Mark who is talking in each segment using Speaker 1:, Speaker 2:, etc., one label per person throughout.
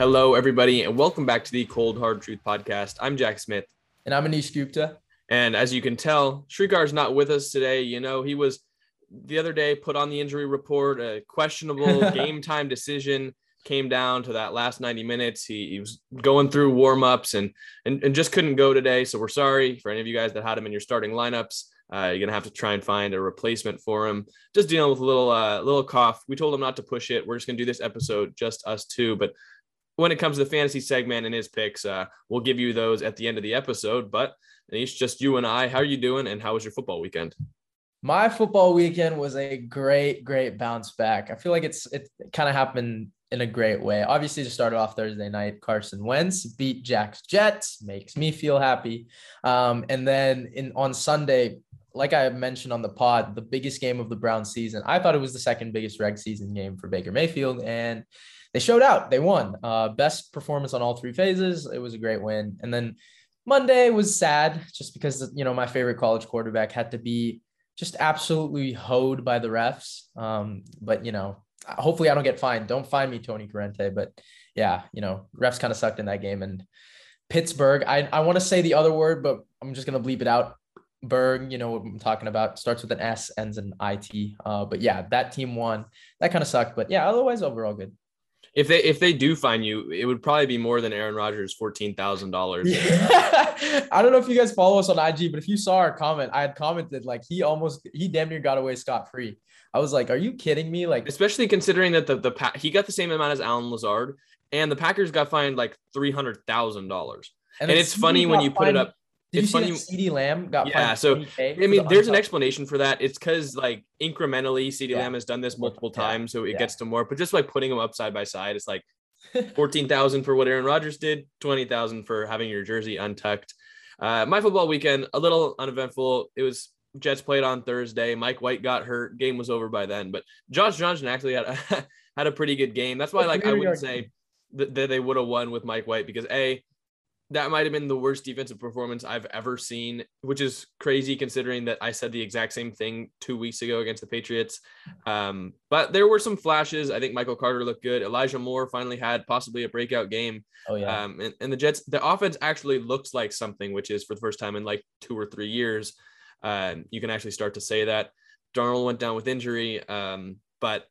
Speaker 1: Hello, everybody, and welcome back to the Cold Hard Truth Podcast. I'm Jack Smith.
Speaker 2: And I'm Anish Gupta.
Speaker 1: And as you can tell, Srikar's not with us today. You know, he was the other day put on the injury report, a questionable game time decision came down to that last 90 minutes. He, he was going through warm-ups and, and and just couldn't go today. So we're sorry for any of you guys that had him in your starting lineups. Uh, you're gonna have to try and find a replacement for him. Just dealing with a little uh, little cough. We told him not to push it. We're just gonna do this episode just us two. But when it comes to the fantasy segment and his picks, uh, we'll give you those at the end of the episode. But Anish, just you and I. How are you doing? And how was your football weekend?
Speaker 2: My football weekend was a great, great bounce back. I feel like it's it kind of happened in a great way. Obviously, to start off Thursday night, Carson Wentz beat Jack's Jets, makes me feel happy. Um, and then in on Sunday, like I mentioned on the pod, the biggest game of the Brown season. I thought it was the second biggest reg season game for Baker Mayfield, and they showed out. They won. Uh, best performance on all three phases. It was a great win. And then Monday was sad, just because you know my favorite college quarterback had to be just absolutely hoed by the refs. Um, but you know, hopefully I don't get fined. Don't find me, Tony Corrente. But yeah, you know, refs kind of sucked in that game. And Pittsburgh, I, I want to say the other word, but I'm just gonna bleep it out. Berg, you know what I'm talking about, starts with an S, ends in IT. Uh, but yeah, that team won. That kind of sucked. But yeah, otherwise overall good
Speaker 1: if they if they do find you, it would probably be more than Aaron Rodgers fourteen thousand dollars.
Speaker 2: I don't know if you guys follow us on IG, but if you saw our comment, I had commented like he almost he damn near got away scot free. I was like, "Are you kidding me?" Like,
Speaker 1: especially considering that the the pa- he got the same amount as Allen Lazard, and the Packers got fined like three hundred thousand dollars. And, and it's funny when you put it up.
Speaker 2: Did
Speaker 1: it's
Speaker 2: you see funny. CeeDee Lamb got
Speaker 1: yeah. So I mean, there's an explanation for that. It's because like incrementally, CeeDee yeah. Lamb has done this multiple yeah. times, so it yeah. gets to more. But just like putting them up side by side, it's like fourteen thousand for what Aaron Rodgers did, twenty thousand for having your jersey untucked. Uh, my football weekend a little uneventful. It was Jets played on Thursday. Mike White got hurt. Game was over by then. But Josh Johnson actually had a, had a pretty good game. That's why like I wouldn't say that they would have won with Mike White because a that might have been the worst defensive performance I've ever seen, which is crazy considering that I said the exact same thing two weeks ago against the Patriots. Um, but there were some flashes. I think Michael Carter looked good. Elijah Moore finally had possibly a breakout game.
Speaker 2: Oh yeah.
Speaker 1: Um, and, and the Jets, the offense actually looks like something, which is for the first time in like two or three years. Um, you can actually start to say that. Darnold went down with injury, um, but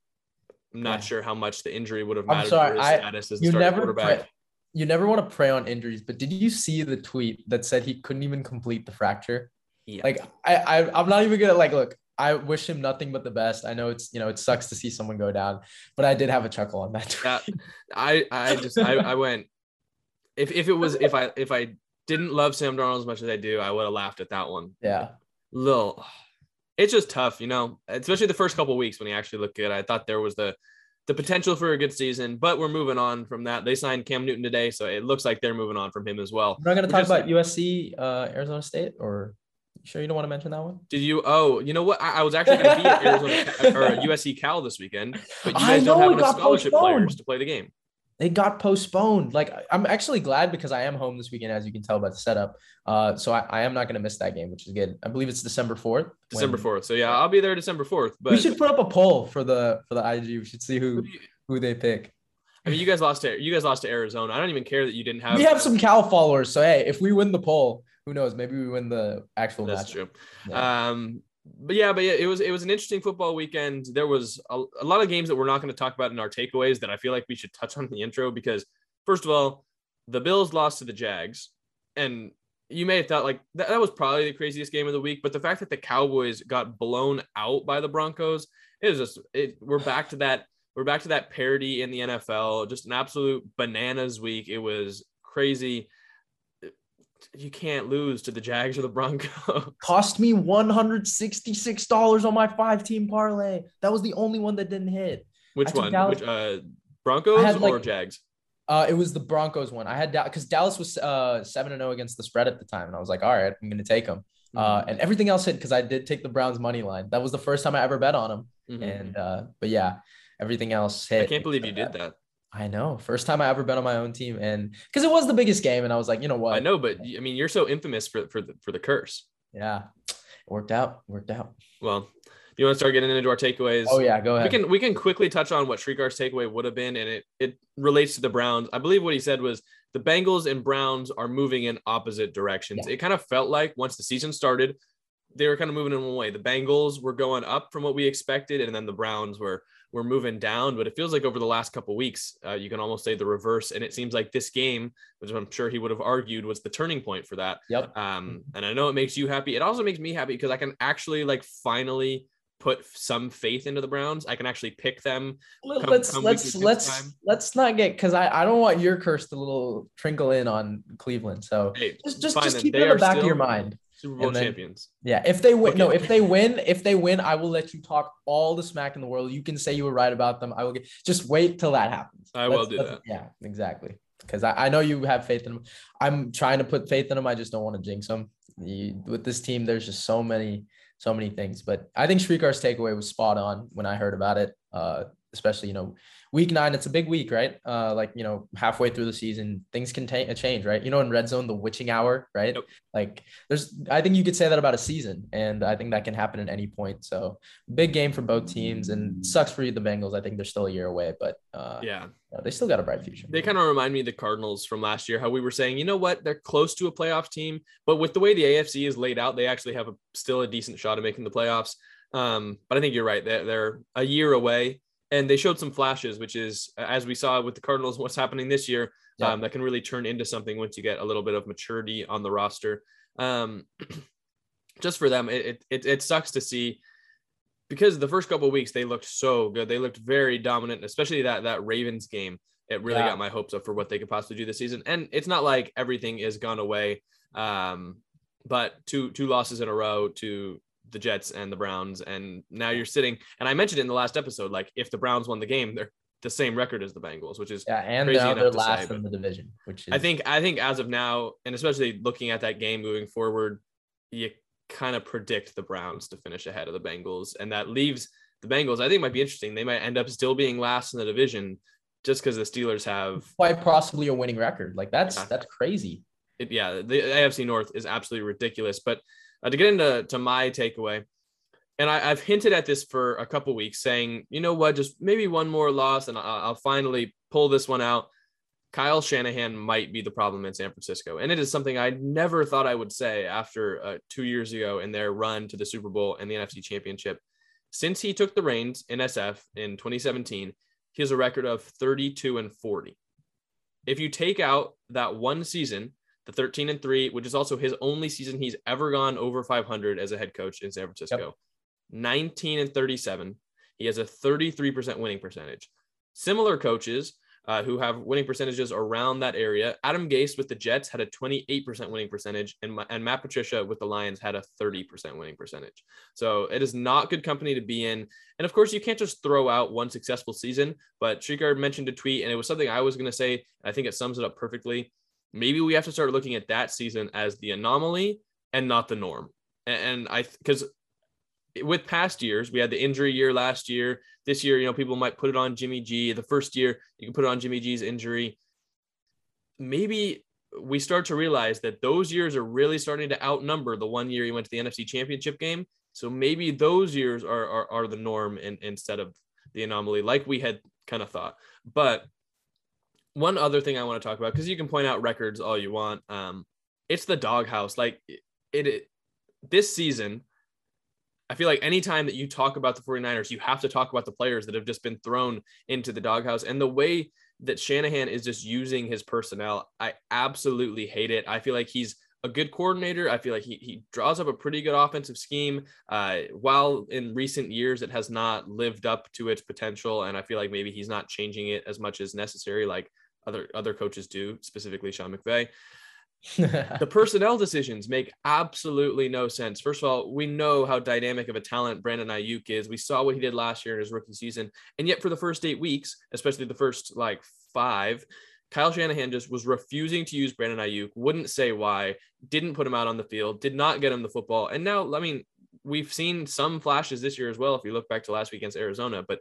Speaker 1: I'm not yeah. sure how much the injury would have mattered I'm sorry, for his I, status as a starting quarterback.
Speaker 2: Pre- you never want to prey on injuries, but did you see the tweet that said he couldn't even complete the fracture? Yeah. Like I, I I'm not even gonna like look. I wish him nothing but the best. I know it's you know it sucks to see someone go down, but I did have a chuckle on that.
Speaker 1: Yeah, I I just I, I went if if it was if I if I didn't love Sam Darnold as much as I do, I would have laughed at that one.
Speaker 2: Yeah,
Speaker 1: little. It's just tough, you know, especially the first couple weeks when he actually looked good. I thought there was the the potential for a good season, but we're moving on from that. They signed Cam Newton today, so it looks like they're moving on from him as well.
Speaker 2: We're not going to talk about USC, uh, Arizona State, or sure you don't want to mention that one?
Speaker 1: Did you? Oh, you know what? I, I was actually going to be at Arizona or USC Cal this weekend, but you guys don't have enough scholarship postponed. players to play the game
Speaker 2: they got postponed. Like I'm actually glad because I am home this weekend, as you can tell by the setup. Uh, so I, I am not going to miss that game, which is good. I believe it's December fourth.
Speaker 1: December fourth. So yeah, I'll be there December fourth. But
Speaker 2: we should put up a poll for the for the IG. We should see who who they pick.
Speaker 1: I mean, you guys lost to you guys lost to Arizona. I don't even care that you didn't have.
Speaker 2: We have some Cal followers, so hey, if we win the poll, who knows? Maybe we win the actual. Match.
Speaker 1: That's match. true. Yeah. Um, but yeah, but yeah, it was it was an interesting football weekend. There was a, a lot of games that we're not going to talk about in our takeaways that I feel like we should touch on in the intro because first of all, the Bills lost to the Jags, and you may have thought like that, that was probably the craziest game of the week, but the fact that the Cowboys got blown out by the Broncos, it was just it, we're back to that we're back to that parity in the NFL, just an absolute bananas week. It was crazy. You can't lose to the Jags or the Broncos.
Speaker 2: Cost me $166 on my five team parlay. That was the only one that didn't hit.
Speaker 1: Which one? Which uh Broncos like, or Jags?
Speaker 2: Uh, it was the Broncos one. I had because Dallas was uh seven and zero oh against the spread at the time, and I was like, all right, I'm gonna take them. Uh, mm-hmm. Uh, and everything else hit because I did take the Browns money line. That was the first time I ever bet on them. Mm-hmm. And uh, but yeah, everything else hit.
Speaker 1: I can't believe you did that.
Speaker 2: I know. First time I ever been on my own team, and because it was the biggest game, and I was like, you know what?
Speaker 1: I know, but I mean, you're so infamous for for the for the curse.
Speaker 2: Yeah, it worked out. Worked out.
Speaker 1: Well, You want to start getting into our takeaways?
Speaker 2: Oh yeah, go ahead.
Speaker 1: We can we can quickly touch on what Srikar's takeaway would have been, and it it relates to the Browns. I believe what he said was the Bengals and Browns are moving in opposite directions. Yeah. It kind of felt like once the season started, they were kind of moving in one way. The Bengals were going up from what we expected, and then the Browns were were moving down. But it feels like over the last couple weeks, uh, you can almost say the reverse. And it seems like this game, which I'm sure he would have argued was the turning point for that.
Speaker 2: Yep.
Speaker 1: Um, and I know it makes you happy. It also makes me happy because I can actually like finally put some faith into the Browns. I can actually pick them.
Speaker 2: Come, let's come let's let's time. let's not get because I, I don't want your curse to little trinkle in on Cleveland. So hey, just just, just keep it in the back of your mind.
Speaker 1: Super Bowl then, champions.
Speaker 2: Yeah, if they win, okay. no, if they win, if they win, I will let you talk all the smack in the world. You can say you were right about them. I will get. Just wait till that happens.
Speaker 1: I will do that.
Speaker 2: Yeah, exactly. Because I, I know you have faith in them. I'm trying to put faith in them. I just don't want to jinx them. You, with this team, there's just so many so many things. But I think Srikar's takeaway was spot on when I heard about it. Uh, especially you know week nine it's a big week right? Uh like you know halfway through the season things can ta- change right? You know in red zone the witching hour right? Yep. like there's i think you could say that about a season and i think that can happen at any point. So big game for both teams and sucks for you, the bengals. I think they're still a year away but uh
Speaker 1: yeah.
Speaker 2: they still got a bright future.
Speaker 1: They kind of remind me of the cardinals from last year how we were saying you know what? They're close to a playoff team but with the way the afc is laid out they actually have a still a decent shot of making the playoffs. Um, but I think you're right. They're, they're a year away and they showed some flashes, which is as we saw with the Cardinals, what's happening this year, yeah. um, that can really turn into something once you get a little bit of maturity on the roster. Um, just for them, it, it it sucks to see because the first couple weeks they looked so good. They looked very dominant, especially that that Ravens game. It really yeah. got my hopes up for what they could possibly do this season. And it's not like everything is gone away. Um, but two two losses in a row to the Jets and the Browns, and now you're sitting. And I mentioned it in the last episode, like if the Browns won the game, they're the same record as the Bengals, which is
Speaker 2: yeah, and crazy now they're last say, in the division. Which is...
Speaker 1: I think I think as of now, and especially looking at that game moving forward, you kind of predict the Browns to finish ahead of the Bengals, and that leaves the Bengals. I think might be interesting. They might end up still being last in the division just because the Steelers have
Speaker 2: quite possibly a winning record. Like that's yeah. that's crazy.
Speaker 1: It, yeah, the AFC North is absolutely ridiculous, but uh, to get into to my takeaway, and I, have hinted at this for a couple weeks, saying, you know what, just maybe one more loss, and I'll, I'll finally pull this one out. Kyle Shanahan might be the problem in San Francisco, and it is something I never thought I would say after uh, two years ago in their run to the Super Bowl and the NFC Championship. Since he took the reins in SF in 2017, he has a record of 32 and 40. If you take out that one season the 13 and 3, which is also his only season he's ever gone over 500 as a head coach in San Francisco. Yep. 19 and 37. He has a 33% winning percentage. Similar coaches uh, who have winning percentages around that area. Adam Gase with the Jets had a 28% winning percentage, and, and Matt Patricia with the Lions had a 30% winning percentage. So it is not good company to be in. And of course, you can't just throw out one successful season. But Srikar mentioned a tweet, and it was something I was going to say. I think it sums it up perfectly maybe we have to start looking at that season as the anomaly and not the norm. And, I, because with past years, we had the injury year last year. This year, you know, people might put it on Jimmy G. The first year, you can put it on Jimmy G's injury. Maybe we start to realize that those years are really starting to outnumber the one year he went to the NFC Championship game. So maybe those years are are, are the norm in, instead of the anomaly, like we had kind of thought. But one other thing I want to talk about because you can point out records all you want. Um, it's the doghouse. Like it, it, this season, I feel like anytime that you talk about the 49ers, you have to talk about the players that have just been thrown into the doghouse and the way that Shanahan is just using his personnel. I absolutely hate it. I feel like he's a good coordinator. I feel like he, he draws up a pretty good offensive scheme. Uh, while in recent years it has not lived up to its potential, and I feel like maybe he's not changing it as much as necessary, like other other coaches do, specifically Sean McVay. the personnel decisions make absolutely no sense. First of all, we know how dynamic of a talent Brandon Aiyuk is. We saw what he did last year in his rookie season, and yet for the first eight weeks, especially the first like five, Kyle Shanahan just was refusing to use Brandon Aiyuk, wouldn't say why, didn't put him out on the field, did not get him the football. And now, I mean, we've seen some flashes this year as well, if you look back to last week against Arizona. But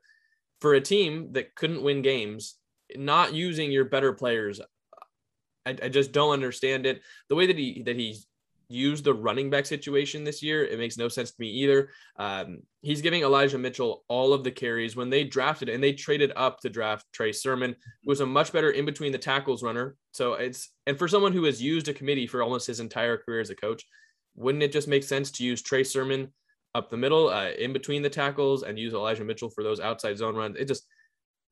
Speaker 1: for a team that couldn't win games, not using your better players, I, I just don't understand it. The way that he that he use the running back situation this year. It makes no sense to me either. Um, he's giving Elijah Mitchell all of the carries when they drafted and they traded up to draft Trey Sermon, who was a much better in between the tackles runner. So it's and for someone who has used a committee for almost his entire career as a coach, wouldn't it just make sense to use Trey Sermon up the middle, uh, in between the tackles, and use Elijah Mitchell for those outside zone runs? It just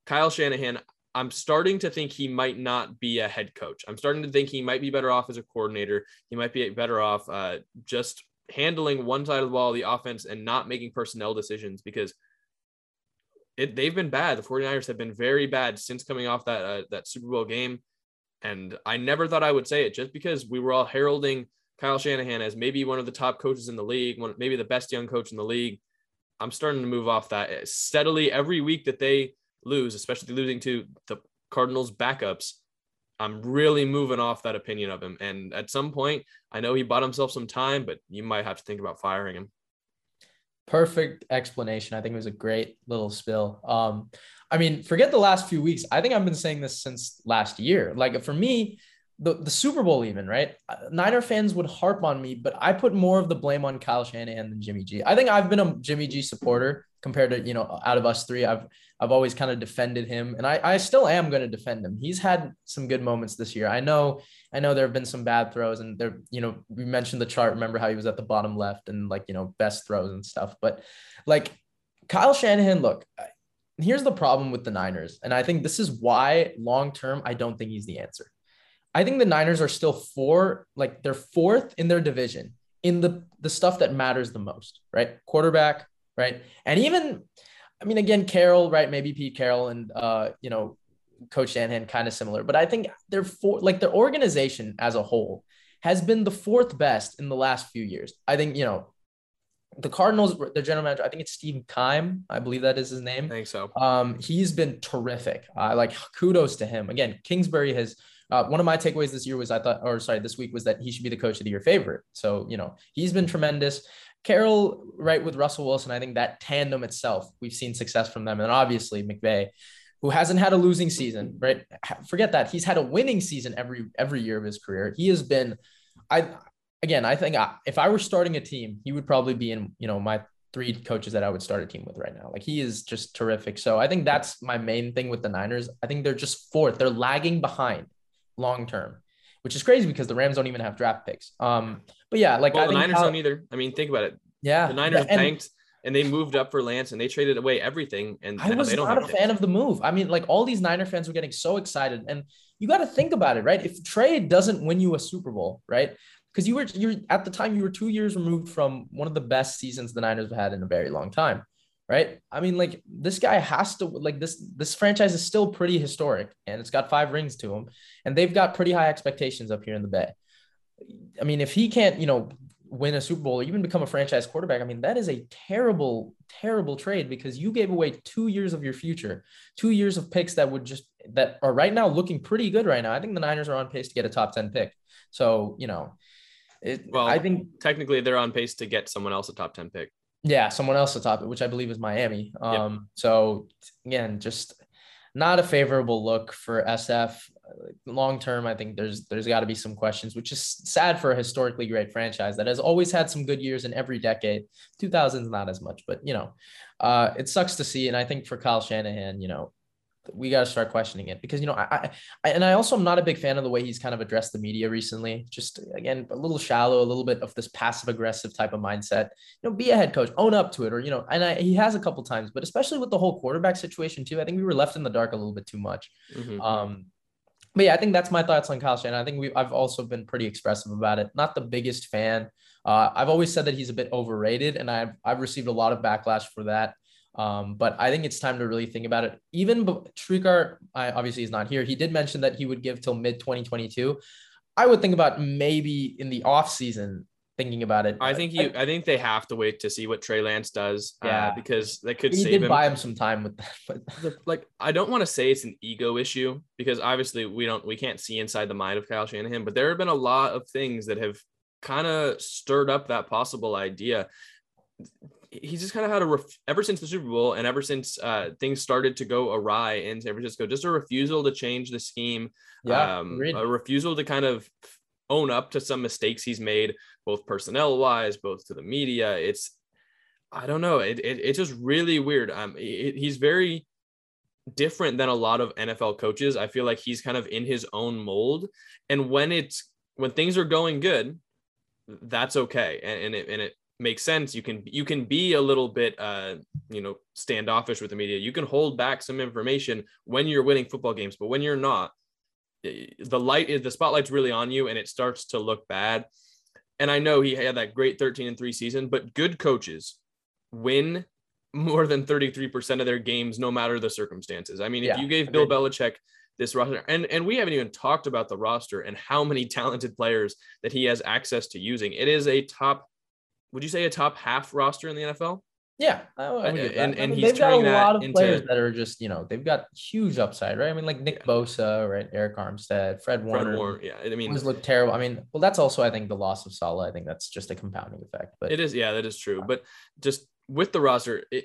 Speaker 1: Kyle Shanahan. I'm starting to think he might not be a head coach. I'm starting to think he might be better off as a coordinator. He might be better off uh, just handling one side of the ball, the offense, and not making personnel decisions because it, they've been bad. The 49ers have been very bad since coming off that uh, that Super Bowl game. And I never thought I would say it just because we were all heralding Kyle Shanahan as maybe one of the top coaches in the league, one, maybe the best young coach in the league. I'm starting to move off that steadily every week that they lose, especially losing to the Cardinals backups. I'm really moving off that opinion of him. And at some point, I know he bought himself some time, but you might have to think about firing him.
Speaker 2: Perfect explanation. I think it was a great little spill. Um, I mean, forget the last few weeks. I think I've been saying this since last year. Like for me, the, the Super Bowl, even right? Niner fans would harp on me, but I put more of the blame on Kyle Shanahan than Jimmy G. I think I've been a Jimmy G supporter compared to you know out of us three. I've I've always kind of defended him, and I I still am going to defend him. He's had some good moments this year. I know I know there have been some bad throws, and there you know we mentioned the chart. Remember how he was at the bottom left and like you know best throws and stuff, but like Kyle Shanahan, look. Here's the problem with the Niners. And I think this is why long term, I don't think he's the answer I think the Niners are still four, like they're fourth in their division in the the stuff that matters the most, right? Quarterback, right? And even, I mean, again, Carroll, right? Maybe Pete Carroll and uh, you know, Coach Shanahan kind of similar, but I think they're four, like their organization as a whole has been the fourth best in the last few years. I think you know the Cardinals, their general manager, I think it's Steve Keim. I believe that is his name.
Speaker 1: I think so.
Speaker 2: Um, he's been terrific. I uh, like kudos to him. Again, Kingsbury has uh, one of my takeaways this year was I thought, or sorry, this week was that he should be the coach of the year favorite. So, you know, he's been tremendous. Carroll, right, with Russell Wilson, I think that tandem itself, we've seen success from them. And obviously, McVay, who hasn't had a losing season, right? Forget that. He's had a winning season every every year of his career. He has been, I again, I think I, if I were starting a team, he would probably be in, you know, my three coaches that I would start a team with right now. Like he is just terrific. So I think that's my main thing with the Niners. I think they're just fourth. They're lagging behind long term, which is crazy because the Rams don't even have draft picks. Um, but yeah, like
Speaker 1: well, I the Niners how, don't either. I mean, think about it.
Speaker 2: Yeah,
Speaker 1: the Niners and, banked and they moved up for Lance and they traded away everything. And
Speaker 2: I was not a fan of the move. I mean, like all these Niner fans were getting so excited, and you got to think about it, right? If trade doesn't win you a Super Bowl, right? Because you were you're at the time you were two years removed from one of the best seasons the Niners have had in a very long time right? I mean, like this guy has to like this this franchise is still pretty historic and it's got five rings to him, and they've got pretty high expectations up here in the Bay. I mean, if he can't, you know, win a Super Bowl or even become a franchise quarterback, I mean, that is a terrible, terrible trade because you gave away two years of your future, two years of picks that would just that are right now looking pretty good right now. I think the Niners are on pace to get a top 10 pick. So, you know, it,
Speaker 1: well,
Speaker 2: I think
Speaker 1: technically they're on pace to get someone else a top 10 pick.
Speaker 2: Yeah, someone else to top it, which I believe is Miami. Um, yep. so again, just not a favorable look for SF. Long term, I think there's there's got to be some questions, which is sad for a historically great franchise that has always had some good years in every decade. 2000s not as much, but you know, uh, it sucks to see. And I think for Kyle Shanahan, you know, we got to start questioning it because you know I, I and I also am not a big fan of the way he's kind of addressed the media recently. Just again, a little shallow, a little bit of this passive aggressive type of mindset. You know, be a head coach, own up to it, or you know, and I, he has a couple times, but especially with the whole quarterback situation too. I think we were left in the dark a little bit too much. Mm-hmm. Um, but yeah, I think that's my thoughts on Kyle Shanahan. I think we I've also been pretty expressive about it. Not the biggest fan. Uh, I've always said that he's a bit overrated, and I've I've received a lot of backlash for that. Um, but I think it's time to really think about it. Even Srikar, I obviously is not here. He did mention that he would give till mid 2022. I would think about maybe in the off season thinking about it.
Speaker 1: I think you. I, think they have to wait to see what Trey Lance does. Uh, yeah, uh, because they could.
Speaker 2: He
Speaker 1: did
Speaker 2: him. buy him some time with that,
Speaker 1: but like I don't want to say it's an ego issue because obviously we don't we can't see inside the mind of Kyle Shanahan, but there have been a lot of things that have kind of stirred up that possible idea he's just kind of had a ref- ever since the Super Bowl and ever since uh, things started to go awry in San Francisco, just a refusal to change the scheme,
Speaker 2: yeah,
Speaker 1: um, a refusal to kind of own up to some mistakes he's made, both personnel wise, both to the media. It's, I don't know. It, it it's just really weird. Um, it, he's very different than a lot of NFL coaches. I feel like he's kind of in his own mold, and when it's when things are going good, that's okay, and, and it and it makes sense. You can you can be a little bit uh you know standoffish with the media. You can hold back some information when you're winning football games, but when you're not, the light is the spotlight's really on you, and it starts to look bad. And I know he had that great 13 and 3 season, but good coaches win more than 33% of their games, no matter the circumstances. I mean, if you gave Bill Belichick this roster, and, and we haven't even talked about the roster and how many talented players that he has access to using. It is a top, would you say a top half roster in the NFL?
Speaker 2: Yeah, and, and, and mean, they've got a lot of into... players that are just you know they've got huge upside, right? I mean, like Nick yeah. Bosa, right? Arik Armstead, Fred Warner. Fred Warner,
Speaker 1: yeah. I mean,
Speaker 2: was look terrible. I mean, well, that's also I think the loss of Saleh. I think that's just a compounding effect. But
Speaker 1: it is, yeah, that is true. Uh, but just with the roster, it,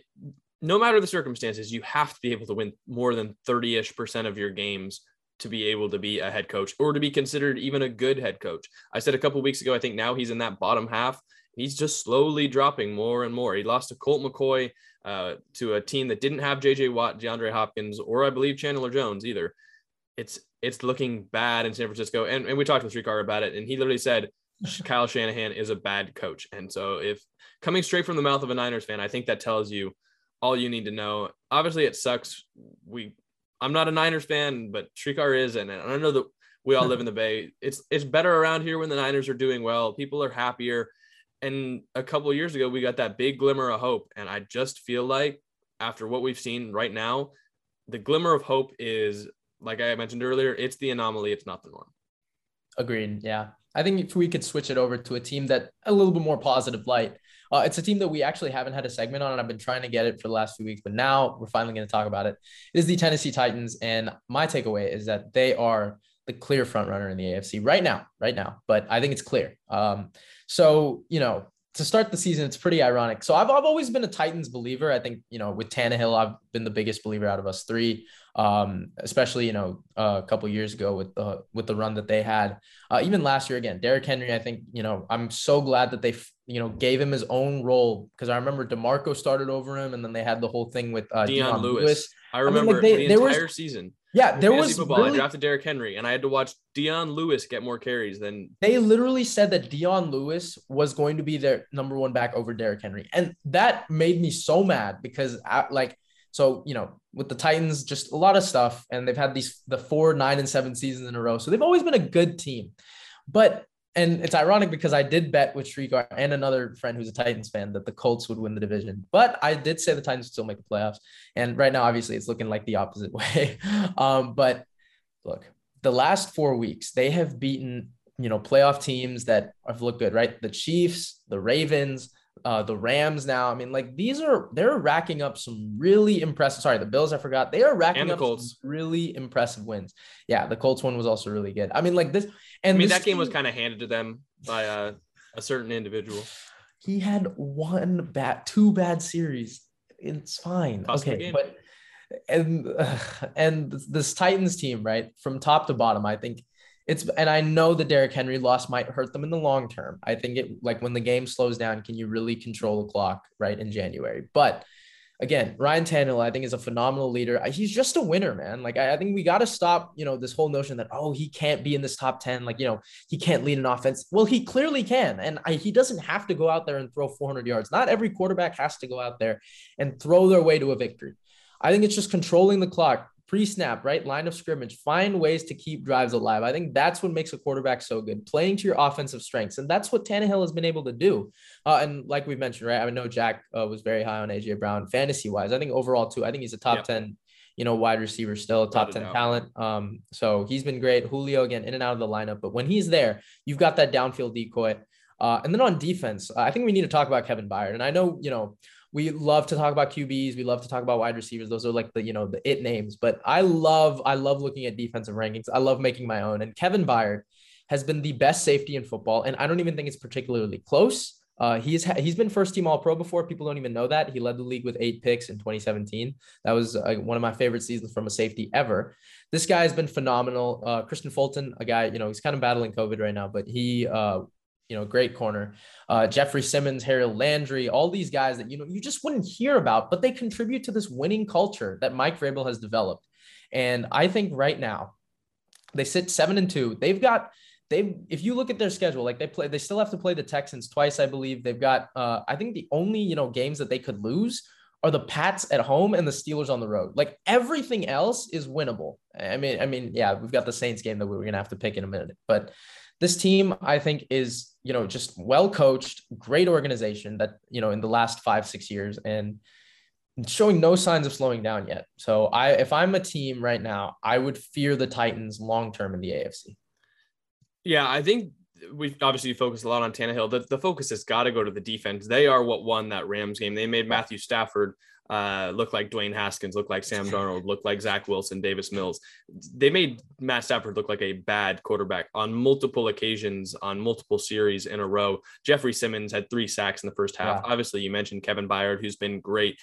Speaker 1: no matter the circumstances, you have to be able to win more than 30 ish percent of your games to be able to be a head coach or to be considered even a good head coach. I said a couple weeks ago, I think now he's in that bottom half. He's just slowly dropping more and more. He lost to Colt McCoy uh, to a team that didn't have JJ Watt, DeAndre Hopkins, or I believe Chandler Jones either. It's it's looking bad in San Francisco. And, and we talked with Srikar about it, and he literally said Kyle Shanahan is a bad coach. And so if coming straight from the mouth of a Niners fan, I think that tells you all you need to know. Obviously, it sucks. We, I'm not a Niners fan, but Srikar is, and I know that we all live in the Bay. It's it's better around here when the Niners are doing well. People are happier. And a couple years ago, we got that big glimmer of hope, and I just feel like after what we've seen right now, the glimmer of hope is like I mentioned earlier. It's the anomaly. It's not the norm.
Speaker 2: Agreed. Yeah. I think if we could switch it over to a team that a little bit more positive light, uh, it's a team that we actually haven't had a segment on, and I've been trying to get it for the last few weeks, but now we're finally going to talk about it. It is the Tennessee Titans, and my takeaway is that they are the clear front runner in the AFC right now, right now. But I think it's clear. Um, so you know, to start the season, it's pretty ironic. So I've, I've always been a Titans believer. I think, you know, with Tannehill, I've been the biggest believer out of us three, um, especially, you know, uh, a couple years ago with the, with the run that they had. Uh, even last year, again, Derrick Henry, I think, you know, I'm so glad that they, you know, gave him his own role because I remember DeMarco started over him and then they had the whole thing with uh,
Speaker 1: Dion, Dion Lewis. Lewis. I remember I mean, like they, the entire was, season.
Speaker 2: Yeah, there was
Speaker 1: football. Really, I drafted Derrick Henry, and I had to watch Dion Lewis get more carries than
Speaker 2: they literally said that Dion Lewis was going to be their number one back over Derrick Henry, and that made me so mad because I, like so you know with the Titans just a lot of stuff, and they've had these the four nine and seven seasons in a row, so they've always been a good team, but and it's ironic because I did bet with Srikar and another friend who's a Titans fan that the Colts would win the division. But I did say the Titans would still make the playoffs. And right now, obviously, it's looking like the opposite way. um, but look, the last four weeks, they have beaten, you know, playoff teams that have looked good, right? The Chiefs, the Ravens, uh, the Rams now. I mean, like these are they're racking up some really impressive. Sorry, the Bills, I forgot. They are racking up Colts. really impressive wins. Yeah, the Colts one was also really good. I mean, like this and
Speaker 1: I mean that game was kind of handed to them by uh, a certain individual.
Speaker 2: He had one bad, two bad series. It's fine. Okay, but and uh, and this Titans team, right, from top to bottom, I think it's and I know the Derrick Henry loss might hurt them in the long term. I think it like when the game slows down, can you really control the clock right in January? But again, Ryan Tannehill, I think, is a phenomenal leader. He's just a winner, man. Like, I, I think we got to stop, you know, this whole notion that, oh, he can't be in this top 10. Like, you know, he can't lead an offense. Well, he clearly can. And I, he doesn't have to go out there and throw 400 yards. Not every quarterback has to go out there and throw their way to a victory. I think it's just controlling the clock, pre-snap, right? Line of scrimmage, find ways to keep drives alive. I think that's what makes a quarterback so good, playing to your offensive strengths. And that's what Tannehill has been able to do. Uh, and like we mentioned, right? I know Jack uh, was very high on AJ Brown fantasy wise. I think overall too, I think he's a top 10, you know, wide receiver still, a top 10 talent. Um, so he's been great. Julio again, in and out of the lineup. But when he's there, you've got that downfield decoy. Uh, and then on defense, I think we need to talk about Kevin Byard. And I know, you know, we love to talk about QBs. We love to talk about wide receivers. Those are like the, you know, the it names. But I love, I love looking at defensive rankings. I love making my own. And Kevin Byard has been the best safety in football. And I don't even think it's particularly close. Uh, he's he's been first team All Pro before. People don't even know that he led the league with eight picks in 2017. That was uh, one of my favorite seasons from a safety ever. This guy has been phenomenal. Uh, Kristian Fulton, a guy you know he's kind of battling COVID right now, but he uh, you know great corner. Uh, Jeffery Simmons, Harold Landry, all these guys that you know you just wouldn't hear about, but they contribute to this winning culture that Mike Vrabel has developed. And I think right now they sit seven and two. They've got they if you look at their schedule, like they play, they still have to play the Texans twice, I believe. They've got uh, I think the only you know games that they could lose are the Pats at home and the Steelers on the road. Like everything else is winnable. I mean, I mean, yeah, we've got the Saints game that we're gonna have to pick in a minute, but this team I think is you know just well coached, great organization that you know in the last five six years and showing no signs of slowing down yet. So I if I'm a team right now, I would fear the Titans long term in the AFC.
Speaker 1: Yeah, I think we've obviously focused a lot on Tannehill. The, the focus has got to go to the defense. They are what won that Rams game. They made Matthew Stafford uh, look like Dwayne Haskins, look like Sam Darnold, look like Zach Wilson, Davis Mills. They made Matt Stafford look like a bad quarterback on multiple occasions, on multiple series in a row. Jeffery Simmons had three sacks in the first half. Yeah. Obviously, you mentioned Kevin Byard, who's been great.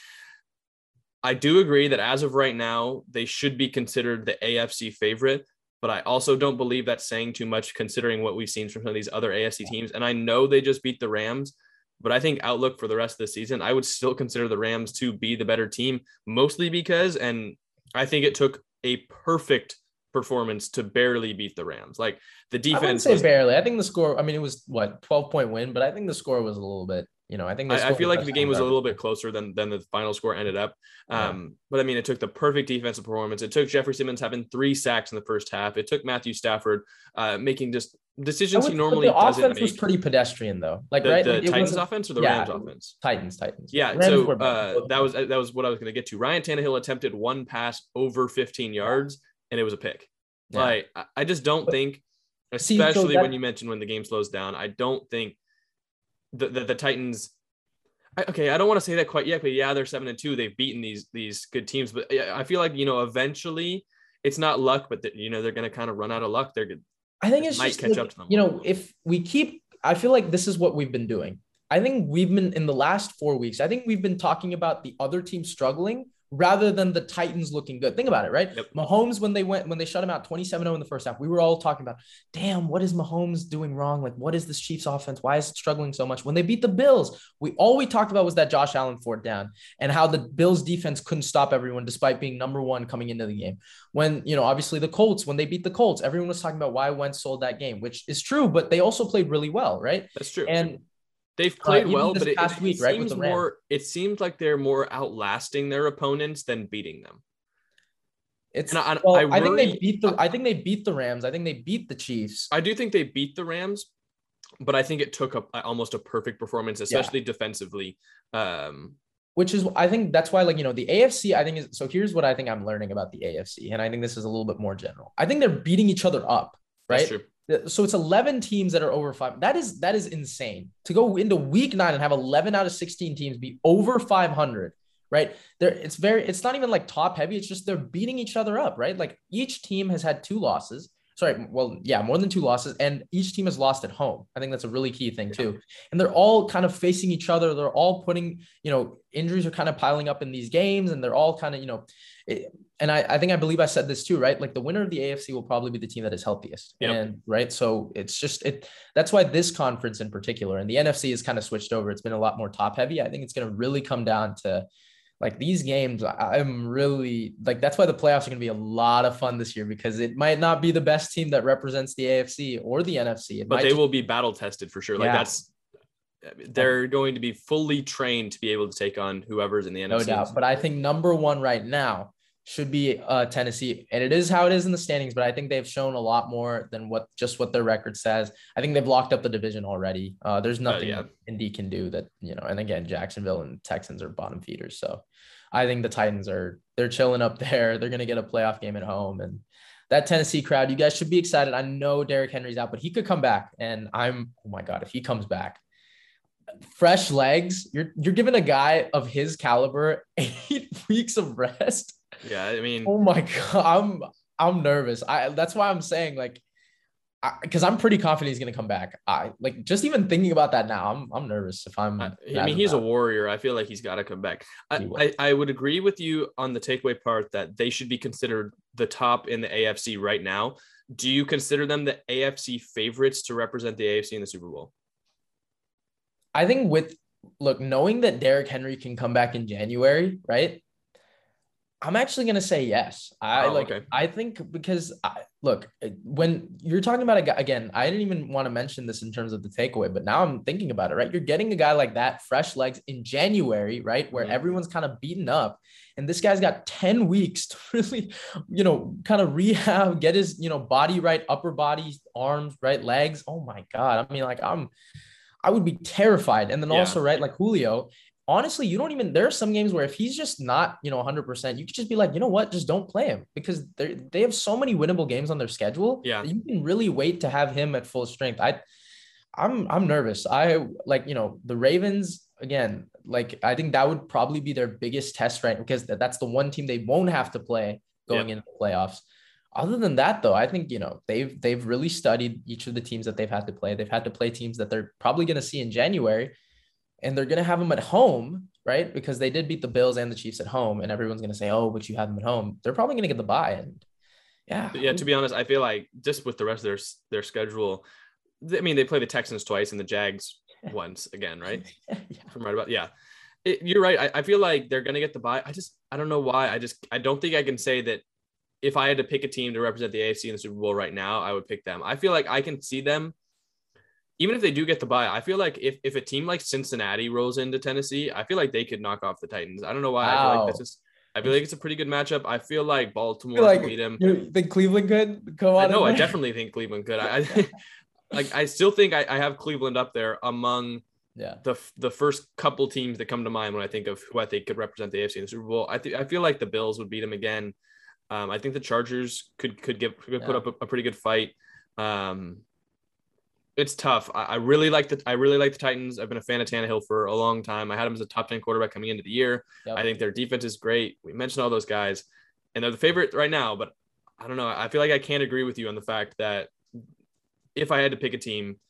Speaker 1: I do agree that as of right now, they should be considered the AFC favorite but I also don't believe that's saying too much considering what we've seen from some of these other AFC teams. And I know they just beat the Rams, but I think outlook for the rest of the season, I would still consider the Rams to be the better team, mostly because, and I think it took a perfect performance to barely beat the Rams. Like the defense. I
Speaker 2: say was, barely. I think the score. I mean, it was what twelve point win, but I think the score was a little bit you know, I think
Speaker 1: I, I, feel like the game was a little bit closer than than the final score ended up. Um, yeah. But I mean, it took the perfect defensive performance. It took Jeffery Simmons having three sacks in the first half. It took Matthew Stafford uh, making just decisions would, he normally the doesn't offense
Speaker 2: was pretty pedestrian though. Like
Speaker 1: the,
Speaker 2: right,
Speaker 1: the Titans offense or the yeah, Rams offense?
Speaker 2: Titans, Titans.
Speaker 1: Yeah. Rams so uh, that was that was what I was going to get to. Ryan Tannehill attempted one pass over 15 yards, and it was a pick. Yeah. Like I just don't but, think, especially see, so that, when you mentioned when the game slows down, I don't think the, the, the Titans I, okay, I don't want to say that quite yet, but yeah, they're seven and two. They've beaten these these good teams, but I feel like you know eventually it's not luck, but the, you know they're going to kind of run out of luck. They're good.
Speaker 2: I think it's might just catch like, up to them. You know, if we keep, I feel like this is what we've been doing. I think we've been in the last four weeks. I think we've been talking about the other team struggling rather than the Titans looking good. Think about it, right? Yep. Mahomes, when they went, when they shut him out 27 0 in the first half, we were all talking about, damn, what is Mahomes doing wrong? Like, what is this Chiefs offense? Why is it struggling so much? When they beat the Bills, we all we talked about was that Josh Allen fourth down and how the Bills defense couldn't stop everyone despite being number one coming into the game. When, you know, obviously the Colts, when they beat the Colts, everyone was talking about why Wentz sold that game, which is true, but they also played really well, right?
Speaker 1: That's true.
Speaker 2: And
Speaker 1: They've uh, played uh, well, but it, it week, right, seems more. It seems like they're more outlasting their opponents than beating them.
Speaker 2: It's I, well, I, I, think they beat the. I think they beat the Rams. I think they beat the Chiefs.
Speaker 1: I do think they beat the Rams, but I think it took a, almost a perfect performance, especially yeah. defensively. Um,
Speaker 2: which is I think that's why like you know the AFC I think is so here's what I think I'm learning about the AFC and I think this is a little bit more general. I think they're beating each other up, right? So it's 11 teams that are over five. That is that is insane to go into week nine and have 11 out of 16 teams be over 500. Right there, it's very. It's not even like top heavy. It's just they're beating each other up. Right, like each team has had two losses. Sorry, well, yeah, more than two losses, and each team has lost at home. I think that's a really key thing too. And they're all kind of facing each other. They're all putting, you know, injuries are kind of piling up in these games, and they're all kind of, you know, it, and I, I think I believe I said this too, right? Like the winner of the AFC will probably be the team that is healthiest. Yep. And right. So it's just it that's why this conference in particular and the NFC is kind of switched over. It's been a lot more top heavy. I think it's gonna really come down to like these games. I'm really like that's why the playoffs are gonna be a lot of fun this year because it might not be the best team that represents the AFC or the NFC.
Speaker 1: It but they just, will be battle tested for sure. Like yeah. that's they're going to be fully trained to be able to take on whoever's in the NFC.
Speaker 2: No doubt. But I think number one right now should be uh, Tennessee, and it is how it is in the standings. But I think they've shown a lot more than what just what their record says. I think they've locked up the division already. Uh, there's uh, nothing uh, yeah. Indy can do that, you know. And again, Jacksonville and Texans are bottom feeders, so I think the Titans are they're chilling up there. They're gonna get a playoff game at home, and that Tennessee crowd, you guys should be excited. I know Derrick Henry's out, but he could come back, and I'm oh my god, if he comes back, fresh legs. You're you're giving a guy of his caliber eight weeks of rest
Speaker 1: yeah, I mean,
Speaker 2: oh my god, I'm I'm nervous. I that's why I'm saying like because I'm pretty confident he's gonna come back. I like just even thinking about that now. I'm I'm nervous if I'm.
Speaker 1: I, I mean, he's a warrior. I feel like he's got to come back. I, I, I would agree with you on the takeaway part that they should be considered the top in the AFC right now. Do you consider them the AFC favorites to represent the AFC in the Super Bowl?
Speaker 2: I think with look knowing that Derrick Henry can come back in January, right? I'm actually gonna say yes. I oh, like. Okay. I think because I, look, when you're talking about a guy again, I didn't even want to mention this in terms of the takeaway, but now I'm thinking about it. Right, you're getting a guy like that, fresh legs in January, right, where mm-hmm. everyone's kind of beaten up, and this guy's got ten weeks to really, you know, kind of rehab, get his, you know, body right, upper body, arms right, legs. Oh my god, I mean, like I'm. I would be terrified. And then yeah. also, right, like Julio, honestly, you don't even. There are some games where if he's just not, you know, 100, percent you could just be like, you know what, just don't play him because they they have so many winnable games on their schedule.
Speaker 1: Yeah,
Speaker 2: you can really wait to have him at full strength. I, I'm I'm nervous. I like you know the Ravens again. Like I think that would probably be their biggest test right because that's the one team they won't have to play going into the playoffs. Other than that, though, I think you know they've they've really studied each of the teams that they've had to play. They've had to play teams that they're probably going to see in January and they're going to have them at home, right? Because they did beat the Bills and the Chiefs at home, and everyone's going to say, "Oh, but you have them at home." They're probably going to get the bye, and yeah,
Speaker 1: yeah. To be honest, I feel like just with the rest of their their schedule, I mean, they play the Texans twice and the Jags once again, right? yeah. From right about yeah. It, you're right. I, I feel like they're going to get the bye. I just I don't know why. I just I don't think I can say that if I had to pick a team to represent the AFC in the Super Bowl right now, I would pick them. I feel like I can see them even if they do get the bye, I feel like if, if a team like Cincinnati rolls into Tennessee, I feel like they could knock off the Titans. I don't know why. Wow. I feel like that's just I feel like it's a pretty good matchup. I feel like Baltimore
Speaker 2: like,
Speaker 1: beat him.
Speaker 2: You think Cleveland could come on?
Speaker 1: No, I definitely think Cleveland could. I, I like I still think I, I, have Cleveland up there among
Speaker 2: yeah
Speaker 1: the the first couple teams that come to mind when I think of who I think could represent the AFC in the Super Bowl. I think I feel like the Bills would beat them again. Um, I think the Chargers could could give could yeah. put up a, a, pretty good fight. Um, it's tough. I, I, really like the I really like the Titans. I've been a fan of Tannehill for a long time. I had him as a top 10 quarterback coming into the year. Yep. I think their defense is great. We mentioned all those guys, and they're the favorite right now, but I don't know. I feel like I can't agree with you on the fact that if I had to pick a team,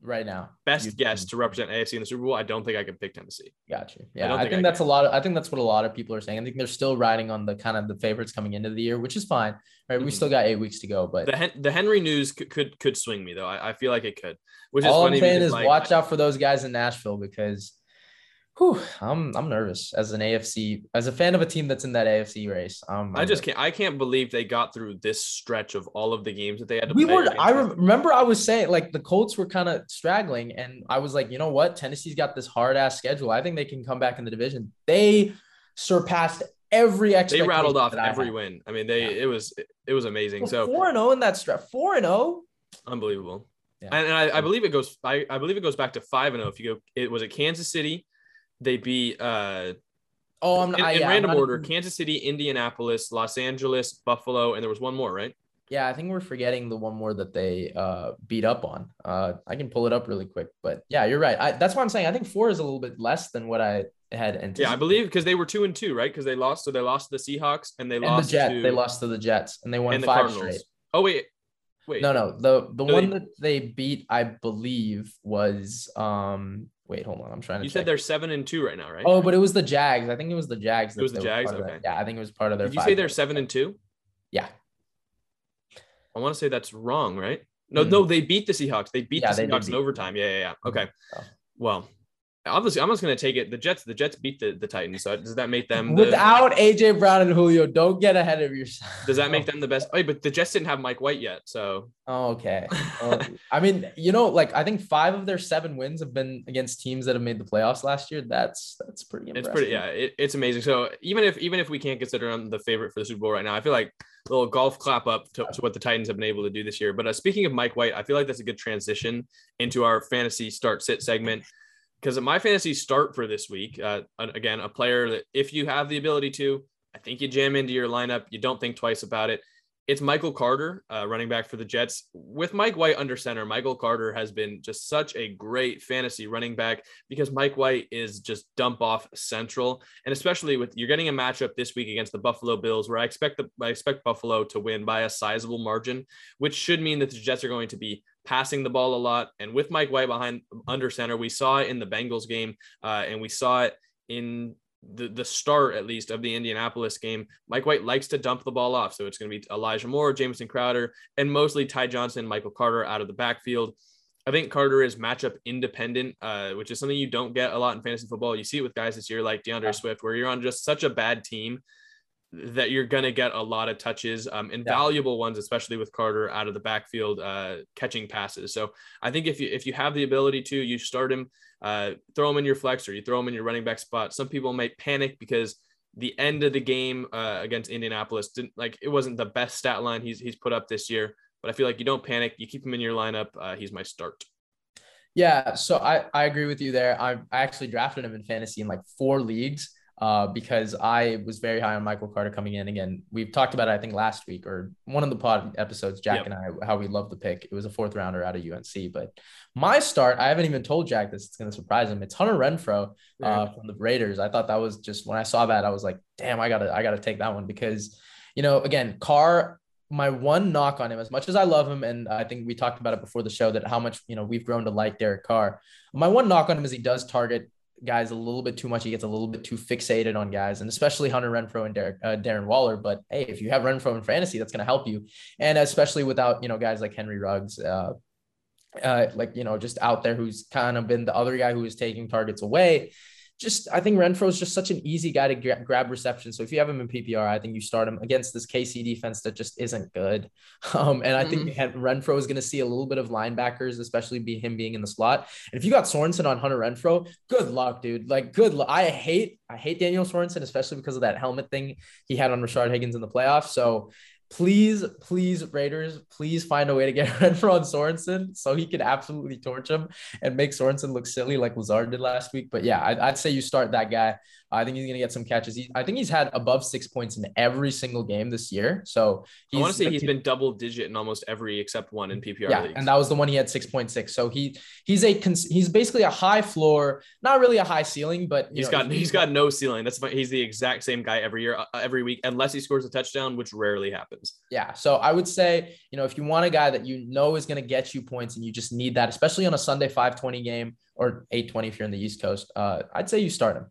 Speaker 2: right now.
Speaker 1: Best guess to represent AFC in the Super Bowl. I don't think I could pick Tennessee.
Speaker 2: Got you. Yeah, I, I think, think I that's can. a lot. Of, I think that's what a lot of people are saying. I think they're still riding on the kind of the favorites coming into the year, which is fine. Right, mm-hmm. we still got eight weeks to go, but
Speaker 1: the Hen- the Henry news could, could could swing me though. I, I feel like it could.
Speaker 2: Which is all I'm saying is like, watch out for those guys in Nashville because Whew, I'm I'm nervous as an AFC as a fan of a team that's in that AFC race. Um,
Speaker 1: I just can't I can't believe they got through this stretch of all of the games that they had to
Speaker 2: we
Speaker 1: play.
Speaker 2: Were, I remember I was saying like the Colts were kind of straggling, and I was like, you know what, Tennessee's got this hard ass schedule. I think they can come back in the division. They surpassed every expectation.
Speaker 1: They rattled off every win. I mean, they yeah. it was it was amazing. Well, so
Speaker 2: four and zero oh in that stretch. Four and zero. Oh?
Speaker 1: Unbelievable. Yeah. And, and I, I, believe it goes. I, I believe it goes back to five and zero. If you go, it was it Kansas City they beat uh
Speaker 2: oh I'm
Speaker 1: in, I, in yeah, random order Kansas City, Indianapolis, Los Angeles, Buffalo, and there was one more, right?
Speaker 2: Yeah, I think we're forgetting the one more that they uh, beat up on. Uh, I can pull it up really quick, but yeah, you're right. I, that's why I'm saying I think four is a little bit less than what I had anticipated.
Speaker 1: Yeah, I believe because they were two and two, right? Because they lost, so they lost to the Seahawks and they and lost
Speaker 2: the Jet.
Speaker 1: To...
Speaker 2: They lost to the Jets and they won and five straight.
Speaker 1: Oh wait, wait.
Speaker 2: No, no. The the no, one they... that they beat, I believe, was um Wait, hold on. I'm trying to.
Speaker 1: You
Speaker 2: check.
Speaker 1: said they're seven and two right now, right?
Speaker 2: Oh, but it was the Jags. I think it was the Jags.
Speaker 1: It was the Jags. Okay.
Speaker 2: yeah, I think it was part of their.
Speaker 1: Did you say they're seven and two?
Speaker 2: Yeah.
Speaker 1: I want to say that's wrong, right? No, mm. no, they beat the Seahawks. They beat yeah, the Seahawks in overtime. Yeah, yeah, yeah. Okay. Oh. Well, obviously I'm just going to take it. The Jets, the Jets beat the, the Titans. So does that make them
Speaker 2: the, without AJ Brown and Julio? Don't get ahead of yourself.
Speaker 1: Does that make them the best? Oh, but the Jets didn't have Mike White yet. So
Speaker 2: oh, okay. Well, I mean, you know, like I think five of their seven wins have been against teams that have made the playoffs last year. That's that's pretty. Impressive.
Speaker 1: It's pretty. Yeah, it, it's amazing. So even if even if we can't consider them the favorite for the Super Bowl right now, I feel like a little golf clap up to, to what the Titans have been able to do this year. But uh, speaking of Mike White, I feel like that's a good transition into our fantasy start sit segment because my fantasy start for this week, uh, again, a player that if you have the ability to, I think you jam into your lineup. You don't think twice about it. it's Michael Carter, uh, running back for the Jets. With Mike White under center, Michael Carter has been just such a great fantasy running back because Mike White is just dump off central, and especially with you're getting a matchup this week against the Buffalo Bills, where I expect the I expect Buffalo to win by a sizable margin, which should mean that the Jets are going to be passing the ball a lot. And with Mike White behind under center, we saw it in the Bengals game, uh, and we saw it in the, the start at least of the Indianapolis game, Mike White likes to dump the ball off. So it's going to be Elijah Moore, Jamison Crowder, and mostly Ty Johnson, Michael Carter out of the backfield. I think Carter is matchup independent, uh, which is something you don't get a lot in fantasy football. You see it with guys this year like DeAndre yeah. Swift, where you're on just such a bad team that you're going to get a lot of touches um, and yeah. valuable ones, especially with Carter out of the backfield uh, catching passes. So I think if you if you have the ability to, you start him, uh, throw him in your flex or you throw him in your running back spot. Some people might panic because the end of the game uh, against Indianapolis didn't like it wasn't the best stat line he's he's put up this year. But I feel like you don't panic. You keep him in your lineup. Uh, he's my start.
Speaker 2: Yeah, so I, I agree with you there. I, I actually drafted him in fantasy in like four leagues uh, because I was very high on Michael Carter coming in. Again, we've talked about it, I think, last week or one of the pod episodes, Jack yep. and I, how we love the pick. It was a fourth rounder out of UNC. But my start, I haven't even told Jack this. It's going to surprise him. It's Hunter Renfrow uh, from the Raiders. I thought that was just when I saw that, I was like, damn, I got to, I got to take that one because, you know, again, Carr, my one knock on him, as much as I love him, and I think we talked about it before the show that how much you know we've grown to like Derek Carr. My one knock on him is he does target guys a little bit too much. He gets a little bit too fixated on guys, and especially Hunter Renfrow and Derek, uh, Darren Waller. But hey, if you have Renfrow in fantasy, that's going to help you, and especially without you know guys like Henry Ruggs, uh, uh, like you know just out there who's kind of been the other guy who is taking targets away just I think Renfrow is just such an easy guy to gra- grab reception. So if you have him in PPR, I think you start him against this KC defense that just isn't good. Um, and I mm-hmm. think Renfrow is going to see a little bit of linebackers, especially be him being in the slot. And if you got Sorensen on Hunter Renfrow, good luck, dude. Like good luck. I hate I hate Daniel Sorensen, especially because of that helmet thing he had on Rashard Higgins in the playoffs. So please, please, Raiders, please find a way to get Renfrow and Sorensen so he can absolutely torch him and make Sorensen look silly like Lazard did last week. But yeah, I'd, I'd say you start that guy. I think he's going to get some catches. He, I think he's had above six points in every single game this year. So
Speaker 1: I want to say he's been double digit in almost every except one in PPR.
Speaker 2: Yeah,
Speaker 1: leagues.
Speaker 2: and that was the one he had six point six. So he he's a he's basically a high floor, not really a high ceiling, but
Speaker 1: he's know, got he's got no ceiling. That's he's the exact same guy every year, uh, every week, unless he scores a touchdown, which rarely happens.
Speaker 2: Yeah. So I would say you know if you want a guy that you know is going to get you points and you just need that, especially on a Sunday five twenty game or eight twenty if you're in the East Coast, uh, I'd say you start him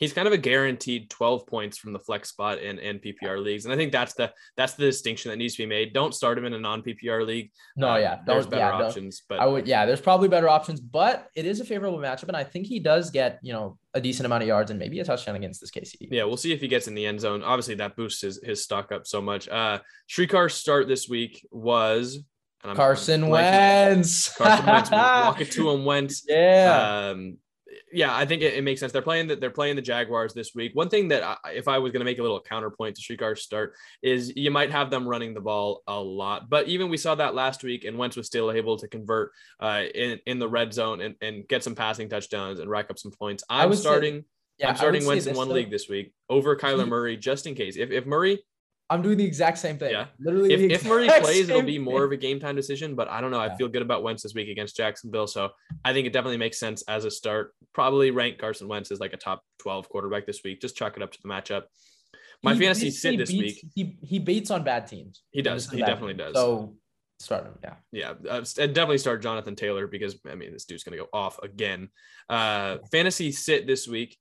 Speaker 1: he's kind of a guaranteed 12 points from the flex spot in, in PPR leagues. And I think that's the that's the distinction that needs to be made. Don't start him in a non-PPR league.
Speaker 2: No, uh, yeah.
Speaker 1: There's better yeah, options. But
Speaker 2: I would yeah, there's probably better options, but it is a favorable matchup. And I think he does get, you know, a decent amount of yards and maybe a touchdown against this KC.
Speaker 1: Yeah, we'll see if he gets in the end zone. Obviously, that boosts his, his stock up so much. Uh Srikar's start this week was
Speaker 2: Carson Wentz.
Speaker 1: Carson Wentz. walk it to him, Wentz.
Speaker 2: Yeah.
Speaker 1: Um, yeah, I think it, it, makes sense. They're playing that they're playing the Jaguars this week. One thing that I, if I was going to make a little counterpoint to Srikar's start is you might have them running the ball a lot, but even we saw that last week, and Wentz was still able to convert uh, in in the red zone and, and get some passing touchdowns and rack up some points. I'm starting. Say, yeah, I'm starting Wentz in one though. league this week over Kyler Murray just in case. If if Murray
Speaker 2: I'm doing the exact same thing.
Speaker 1: Yeah. Literally. If, if Murray plays, it'll be more of a game time decision, but I don't know. Yeah. I feel good about Wentz this week against Jacksonville. So I think it definitely makes sense as a start. Probably rank Carson Wentz as like a top 12 quarterback this week. Just chalk it up to the matchup. My he, fantasy sit this
Speaker 2: beats,
Speaker 1: week.
Speaker 2: He, he beats on bad teams.
Speaker 1: He does. He definitely
Speaker 2: does. So start him. Yeah.
Speaker 1: Yeah. Uh, definitely start Jonathan Taylor because, I mean, this dude's going to go off again. Uh, fantasy sit this week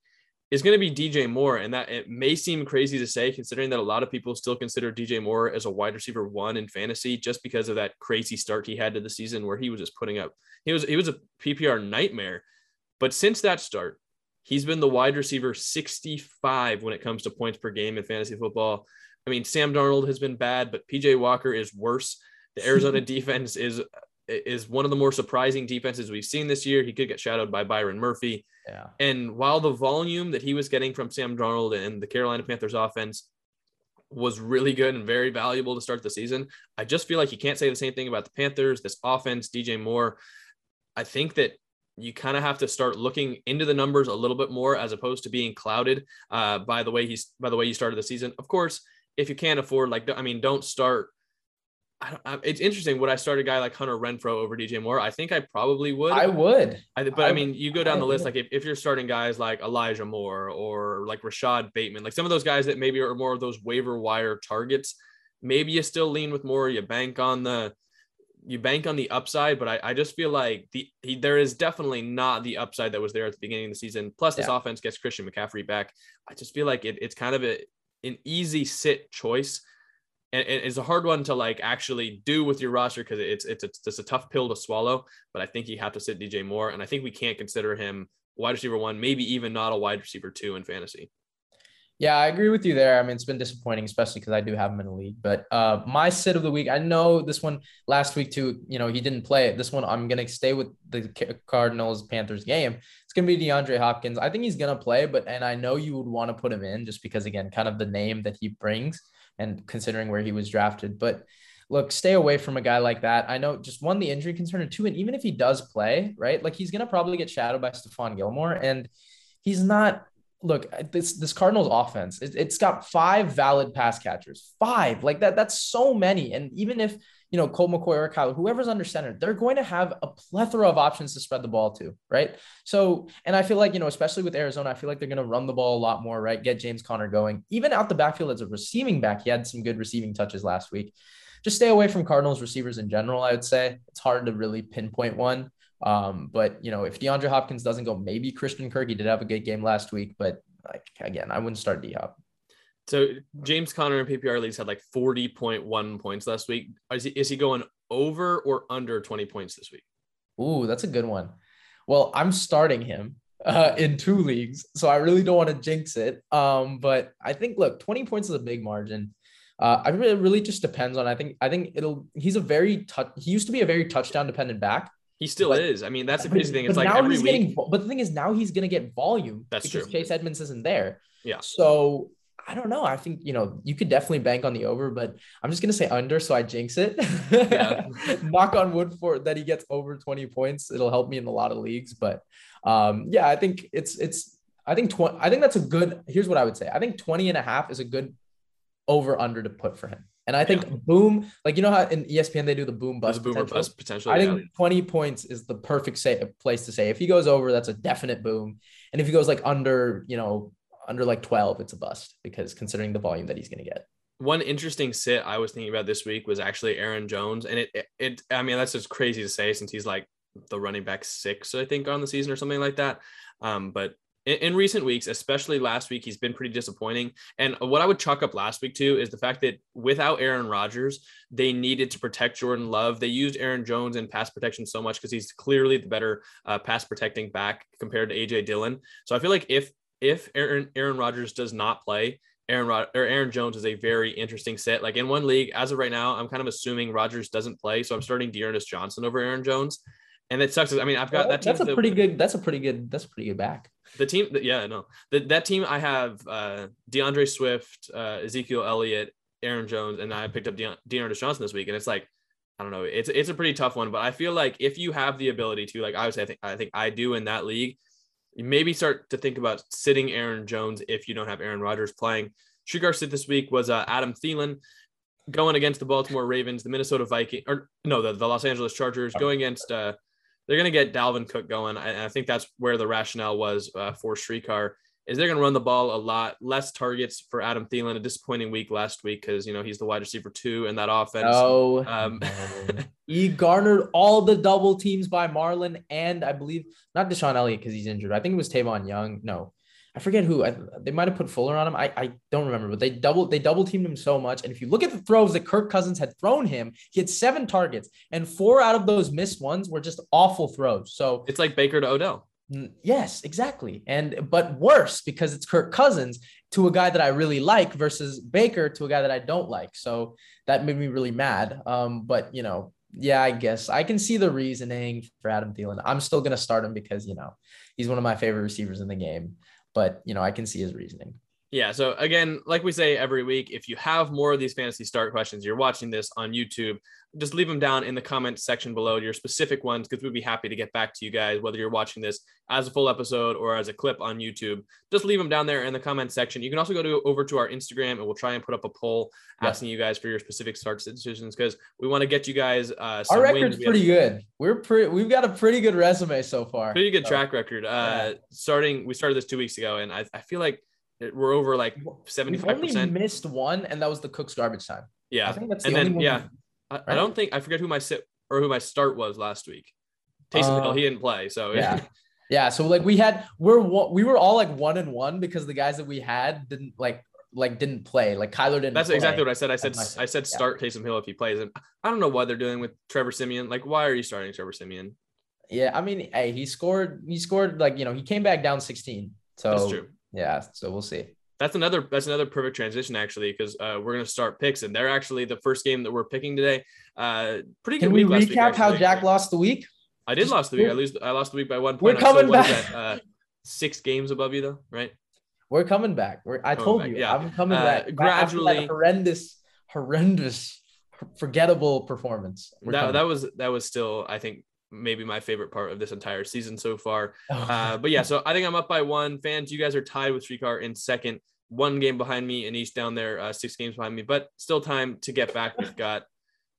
Speaker 1: is going to be DJ Moore. And that it may seem crazy to say, considering that a lot of people still consider DJ Moore as a wide receiver one in fantasy just because of that crazy start he had to the season where he was just putting up, he was, he was a PPR nightmare. But since that start, he's been the wide receiver 65 when it comes to points per game in fantasy football. I mean, Sam Darnold has been bad, but PJ Walker is worse. The Arizona defense is is one of the more surprising defenses we've seen this year. He could get shadowed by Byron Murphy.
Speaker 2: Yeah.
Speaker 1: And while the volume that he was getting from Sam Darnold and the Carolina Panthers offense was really good and very valuable to start the season, I just feel like you can't say the same thing about the Panthers, this offense, DJ Moore. I think that you kind of have to start looking into the numbers a little bit more as opposed to being clouded uh, by the way he's by the way you started the season. Of course, if you can't afford like I mean, don't start I, it's interesting. Would I start a guy like Hunter Renfrow over DJ Moore? I think I probably would.
Speaker 2: I would.
Speaker 1: I, but I, I mean, you go down the list, like if, if you're starting guys like Elijah Moore or like Rashod Bateman, like some of those guys that maybe are more of those waiver wire targets, maybe you still lean with Moore. You bank on the you bank on the upside, but I, I just feel like the he, there is definitely not the upside that was there at the beginning of the season. Plus, this yeah. offense gets Christian McCaffrey back. I just feel like it, it's kind of a, an easy sit choice and, it's a hard one to like actually do with your roster because it's it's it's just a tough pill to swallow. But I think you have to sit DJ Moore, and I think we can't consider him wide receiver one, maybe even not a wide receiver two in fantasy.
Speaker 2: Yeah, I agree with you there. I mean, it's been disappointing, especially because I do have him in the league. But uh, my sit of the week, I know this one last week too. You know, he didn't play it. This one, I'm gonna stay with the Cardinals Panthers game. It's gonna be DeAndre Hopkins. I think he's gonna play, but and I know you would want to put him in just because again, kind of the name that he brings and considering where he was drafted. But look, stay away from a guy like that. I know just one, the injury concern, and two, and even if he does play, right, like he's gonna probably get shadowed by Stephon Gilmore, and he's not. Look, this this Cardinals offense, it, it's got five valid pass catchers, five like that. That's so many, and even if you know, Colt McCoy or Kyle, whoever's under center, they're going to have a plethora of options to spread the ball to, right? So, and I feel like, you know, especially with Arizona, I feel like they're going to run the ball a lot more, right? Get James Conner going. Even out the backfield as a receiving back, he had some good receiving touches last week. Just stay away from Cardinals receivers in general, I would say. It's hard to really pinpoint one. Um, but you know, if DeAndre Hopkins doesn't go, maybe Christian Kirk. He did have a good game last week, but like again, I wouldn't start D Hop.
Speaker 1: So James Conner in PPR leagues had like 40.1 points last week. Is he, is he going over or under 20 points this week?
Speaker 2: Ooh, that's a good one. Well, I'm starting him uh, in two leagues, so I really don't want to jinx it. Um, but I think look, 20 points is a big margin. Uh, I really, really just depends on. I think I think it'll. He's a very touch. He used to be a very touchdown dependent back.
Speaker 1: He still but, is. I mean, that's the crazy thing. It's like every
Speaker 2: week.
Speaker 1: Getting,
Speaker 2: but the thing is, now he's going to get volume.
Speaker 1: That's because
Speaker 2: true. Chase Edmonds isn't there.
Speaker 1: Yeah.
Speaker 2: So I don't know. I think you know you could definitely bank on the over, but I'm just gonna say under, so I jinx it. Yeah. Knock on wood for that he gets over 20 points. It'll help me in a lot of leagues, but um, yeah, I think it's it's. I think 20. I think that's a good. Here's what I would say. I think 20 and a half is a good over under to put for him. And I think yeah. boom, like you know how in ESPN they do the boom bust.
Speaker 1: Boomer potential? bust potential.
Speaker 2: I think yeah. 20 points is the perfect say, place to say. If he goes over, that's a definite boom. And if he goes like under, you know, under like 12, it's a bust because considering the volume that he's going to get.
Speaker 1: One interesting sit I was thinking about this week was actually Aaron Jones. And it, it, it, I mean, that's just crazy to say since he's like the running back six, I think, on the season or something like that. Um, but in, recent weeks, especially last week, he's been pretty disappointing. And what I would chalk up last week too is the fact that without Aaron Rodgers, they needed to protect Jordan Love. They used Aaron Jones in pass protection so much because he's clearly the better uh, pass protecting back compared to AJ Dillon. So I feel like if if Aaron Aaron Rodgers does not play, Aaron Rod- or Aaron Jones is a very interesting set. Like in one league, as of right now, I'm kind of assuming Rodgers doesn't play, so I'm starting D'Ernest Johnson over Aaron Jones, and it sucks. I mean, I've got well, that.
Speaker 2: Team that's a the, pretty good. That's a pretty good. That's a pretty good back.
Speaker 1: The team, yeah, no, the, that team. I have uh, D'Andre Swift, uh, Ezekiel Elliott, Aaron Jones, and I picked up De- D'Ernest Johnson this week, and it's like. I don't know. It's it's a pretty tough one, but I feel like if you have the ability to, like obviously I think I think I do in that league, maybe start to think about sitting Aaron Jones if you don't have Aaron Rodgers playing. Srikar sit this week was uh, Adam Thielen going against the Baltimore Ravens, the Minnesota Vikings, or no, the, the Los Angeles Chargers going against. Uh, they're going to get Dalvin Cook going. I, I think that's where the rationale was uh, for Srikar is they're going to run the ball a lot, less targets for Adam Thielen. A disappointing week last week because you know he's the wide receiver two in that offense.
Speaker 2: Oh, um, he garnered all the double teams by Marlon and I believe not DeShon Elliott because he's injured. I think it was Tavon Young. No, I forget who. I, they might have put Fuller on him. I, I don't remember, but they double they double teamed him so much. And if you look at the throws that Kirk Cousins had thrown him, he had seven targets, and four out of those missed ones were just awful throws. So
Speaker 1: it's like Baker to Odell.
Speaker 2: Yes, exactly. And but worse because it's Kirk Cousins to a guy that I really like versus Baker to a guy that I don't like. So that made me really mad. Um, but you know, yeah, I guess I can see the reasoning for Adam Thielen. I'm still gonna start him because you know he's one of my favorite receivers in the game. But you know, I can see his reasoning.
Speaker 1: Yeah. So again, like we say every week, if you have more of these fantasy start questions, you're watching this on YouTube, just leave them down in the comments section below your specific ones because we'd be happy to get back to you guys, whether you're watching this as a full episode or as a clip on YouTube. Just leave them down there in the comment section. You can also go to over to our Instagram and we'll try and put up a poll asking you guys for your specific start decisions because we want to get you guys. Uh,
Speaker 2: our record's pretty good. We're pretty. We've got a pretty good resume so far.
Speaker 1: Pretty good so, track record. Uh, yeah. Starting, we started this two weeks ago, and I, I feel like we're over like 75 percent.
Speaker 2: Missed one, and that was the Cook's garbage time.
Speaker 1: Yeah, I think that's the and only then, one. Yeah, I, right? I, don't think I forget who my sit or who my start was last week. Taysom Hill, he uh, didn't play, so
Speaker 2: yeah. yeah, so like we had we're we were all like one and one because the guys that we had didn't like like didn't play. Like Kyler didn't.
Speaker 1: That's exactly what I said. I said I said start yeah. Taysom Hill if he plays, and I don't know what they're doing with Trevor Siemian. Like, why are you starting Trevor Siemian?
Speaker 2: Yeah, I mean, hey, he scored. He scored like you know he came back down 16. So that's true. Yeah, so we'll see
Speaker 1: that's another that's another perfect transition actually because uh, we're gonna start picks and they're actually the first game that we're picking today. Uh, pretty
Speaker 2: Can
Speaker 1: good.
Speaker 2: Can we recap week, how Jack lost the week?
Speaker 1: I did Just, lost the week. I lose. I lost the week by one point.
Speaker 2: We're coming back.
Speaker 1: uh, six games above you though, right?
Speaker 2: We're coming back. We're, I coming told back. you, yeah. I'm coming uh, back.
Speaker 1: Gradually,
Speaker 2: horrendous, horrendous, forgettable performance.
Speaker 1: that, that was that was still, I think, maybe my favorite part of this entire season so far. Oh. Uh, but yeah, so I think I'm up by one. Fans, you guys are tied with Srikar in second one game behind me and East down there, uh, six games behind me, but still time to get back. We've got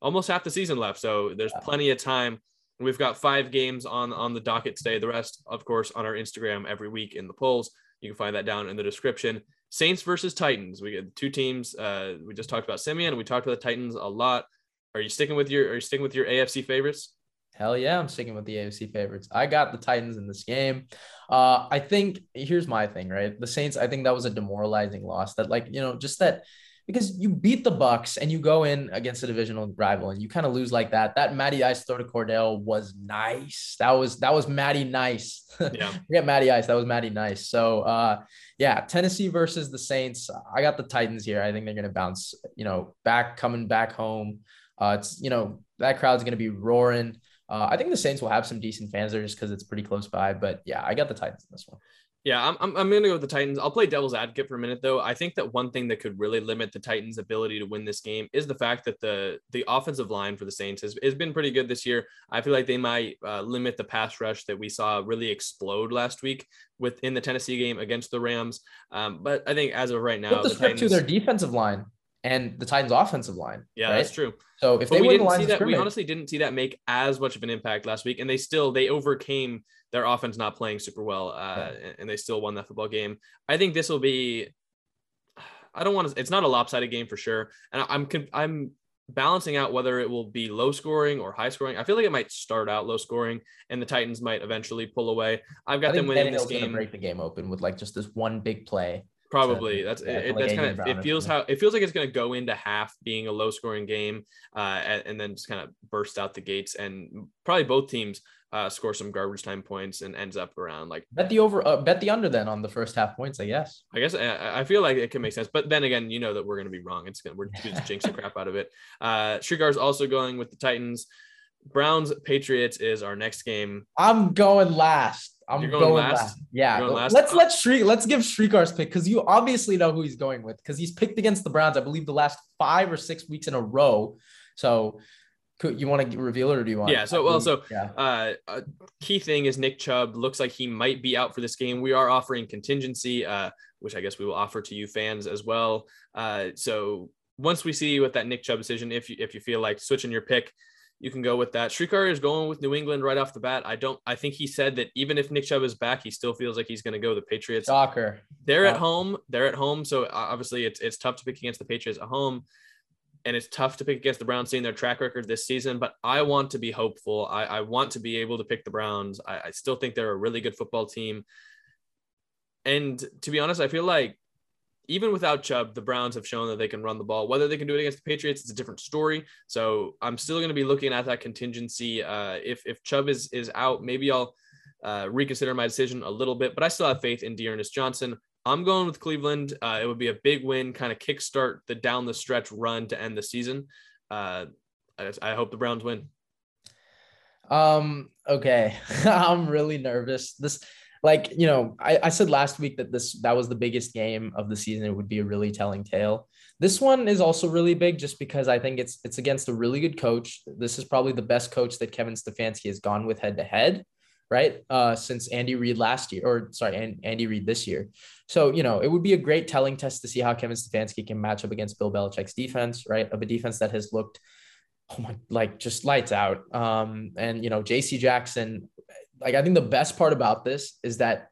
Speaker 1: almost half the season left, so there's plenty of time. We've got five games on on the docket today. The rest, of course, on our Instagram every week in the polls. You can find that down in the description. Saints versus Titans. We get two teams. Uh, we just talked about Siemian. We talked about the Titans a lot. Are you sticking with your Are you sticking with your AFC favorites?
Speaker 2: Hell yeah, I'm sticking with the AFC favorites. I got the Titans in this game. Uh, I think here's my thing, right? The Saints, I think that was a demoralizing loss. That like, you know, just that because you beat the Bucs and you go in against a divisional rival and you kind of lose like that. That Matty Ice throw to Cordell was nice. That was that was Matty nice. Yeah. Forget Matty Ice. That was Matty nice. So uh yeah, Tennessee versus the Saints. I got the Titans here. I think they're gonna bounce, you know, back coming back home. Uh it's you know, that crowd's gonna be roaring. Uh, I think the Saints will have some decent fans there just because it's pretty close by. But yeah, I got the Titans in this one.
Speaker 1: Yeah, I'm, I'm, I'm going to go with the Titans. I'll play devil's advocate for a minute, though. I think that one thing that could really limit the Titans' ability to win this game is the fact that the the offensive line for the Saints has, has been pretty good this year. I feel like they might uh, limit the pass rush that we saw really explode last week within the Tennessee game against the Rams. Um, but I think as of right now,
Speaker 2: the, the Titans, to their defensive line and the Titans' offensive line.
Speaker 1: Yeah, right? that's true.
Speaker 2: So if but they
Speaker 1: we
Speaker 2: didn't
Speaker 1: see that, we honestly didn't see that make as much of an impact last week, and they still they overcame their offense not playing super well, uh, yeah. and they still won that football game. I think this will be. I don't want to. It's not a lopsided game for sure, and I'm I'm balancing out whether it will be low scoring or high scoring. I feel like it might start out low scoring, and the Titans might eventually pull away. I've got them winning this game.
Speaker 2: Break the game open with like just this one big play.
Speaker 1: Probably that's yeah, it, that's kind of it feels how it feels like it's going to go into half being a low scoring game, uh, and, then just kind of burst out the gates, and probably both teams uh, score some garbage time points and ends up around like
Speaker 2: bet the over, uh, bet the under then on the first half points. I guess.
Speaker 1: I guess I, I feel like it can make sense, but then again, you know that we're going to be wrong. It's gonna we're going to jinx the crap out of it. Uh, is also going with the Titans. Browns Patriots is our next game.
Speaker 2: I'm going last. I'm going, going, last. last. Yeah. Going last? Let's let Shriek let's give Srikar's pick because you obviously know who he's going with because he's picked against the Browns, I believe, the last five or six weeks in a row. So you want to reveal it or do you want?
Speaker 1: Yeah. So well, so yeah. Uh, uh, key thing is Nick Chubb looks like he might be out for this game. We are offering contingency, uh, which I guess we will offer to you fans as well. Uh, so once we see with that Nick Chubb decision, if you if you feel like switching your pick, you can go with that. Srikar is going with New England right off the bat. I don't. I think he said that even if Nick Chubb is back, he still feels like he's going to go the Patriots.
Speaker 2: Soccer.
Speaker 1: They're at home. They're at home. So obviously, it's it's tough to pick against the Patriots at home, and it's tough to pick against the Browns, seeing their track record this season. But I want to be hopeful. I, I want to be able to pick the Browns. I, I still think they're a really good football team. And to be honest, I feel like even without Chubb, the Browns have shown that they can run the ball. Whether they can do it against the Patriots, it's a different story. So I'm still going to be looking at that contingency. Uh, if if Chubb is is out, maybe I'll uh, reconsider my decision a little bit. But I still have faith in D'Ernest Johnson. I'm going with Cleveland. Uh, it would be a big win, kind of kickstart the down the stretch run to end the season. Uh, I, I hope the Browns win.
Speaker 2: Um. Okay, I'm really nervous. This like you know, I, I said last week that this that was the biggest game of the season. It would be a really telling tale. This one is also really big just because I think it's it's against a really good coach. This is probably the best coach that Kevin Stefanski has gone with head to head, right? Uh, since Andy Reid last year, or sorry, and Andy Reid this year. So you know, it would be a great telling test to see how Kevin Stefanski can match up against Bill Belichick's defense, right? Of a defense that has looked oh my like just lights out. Um, and you know, JC Jackson, like I think the best part about this is that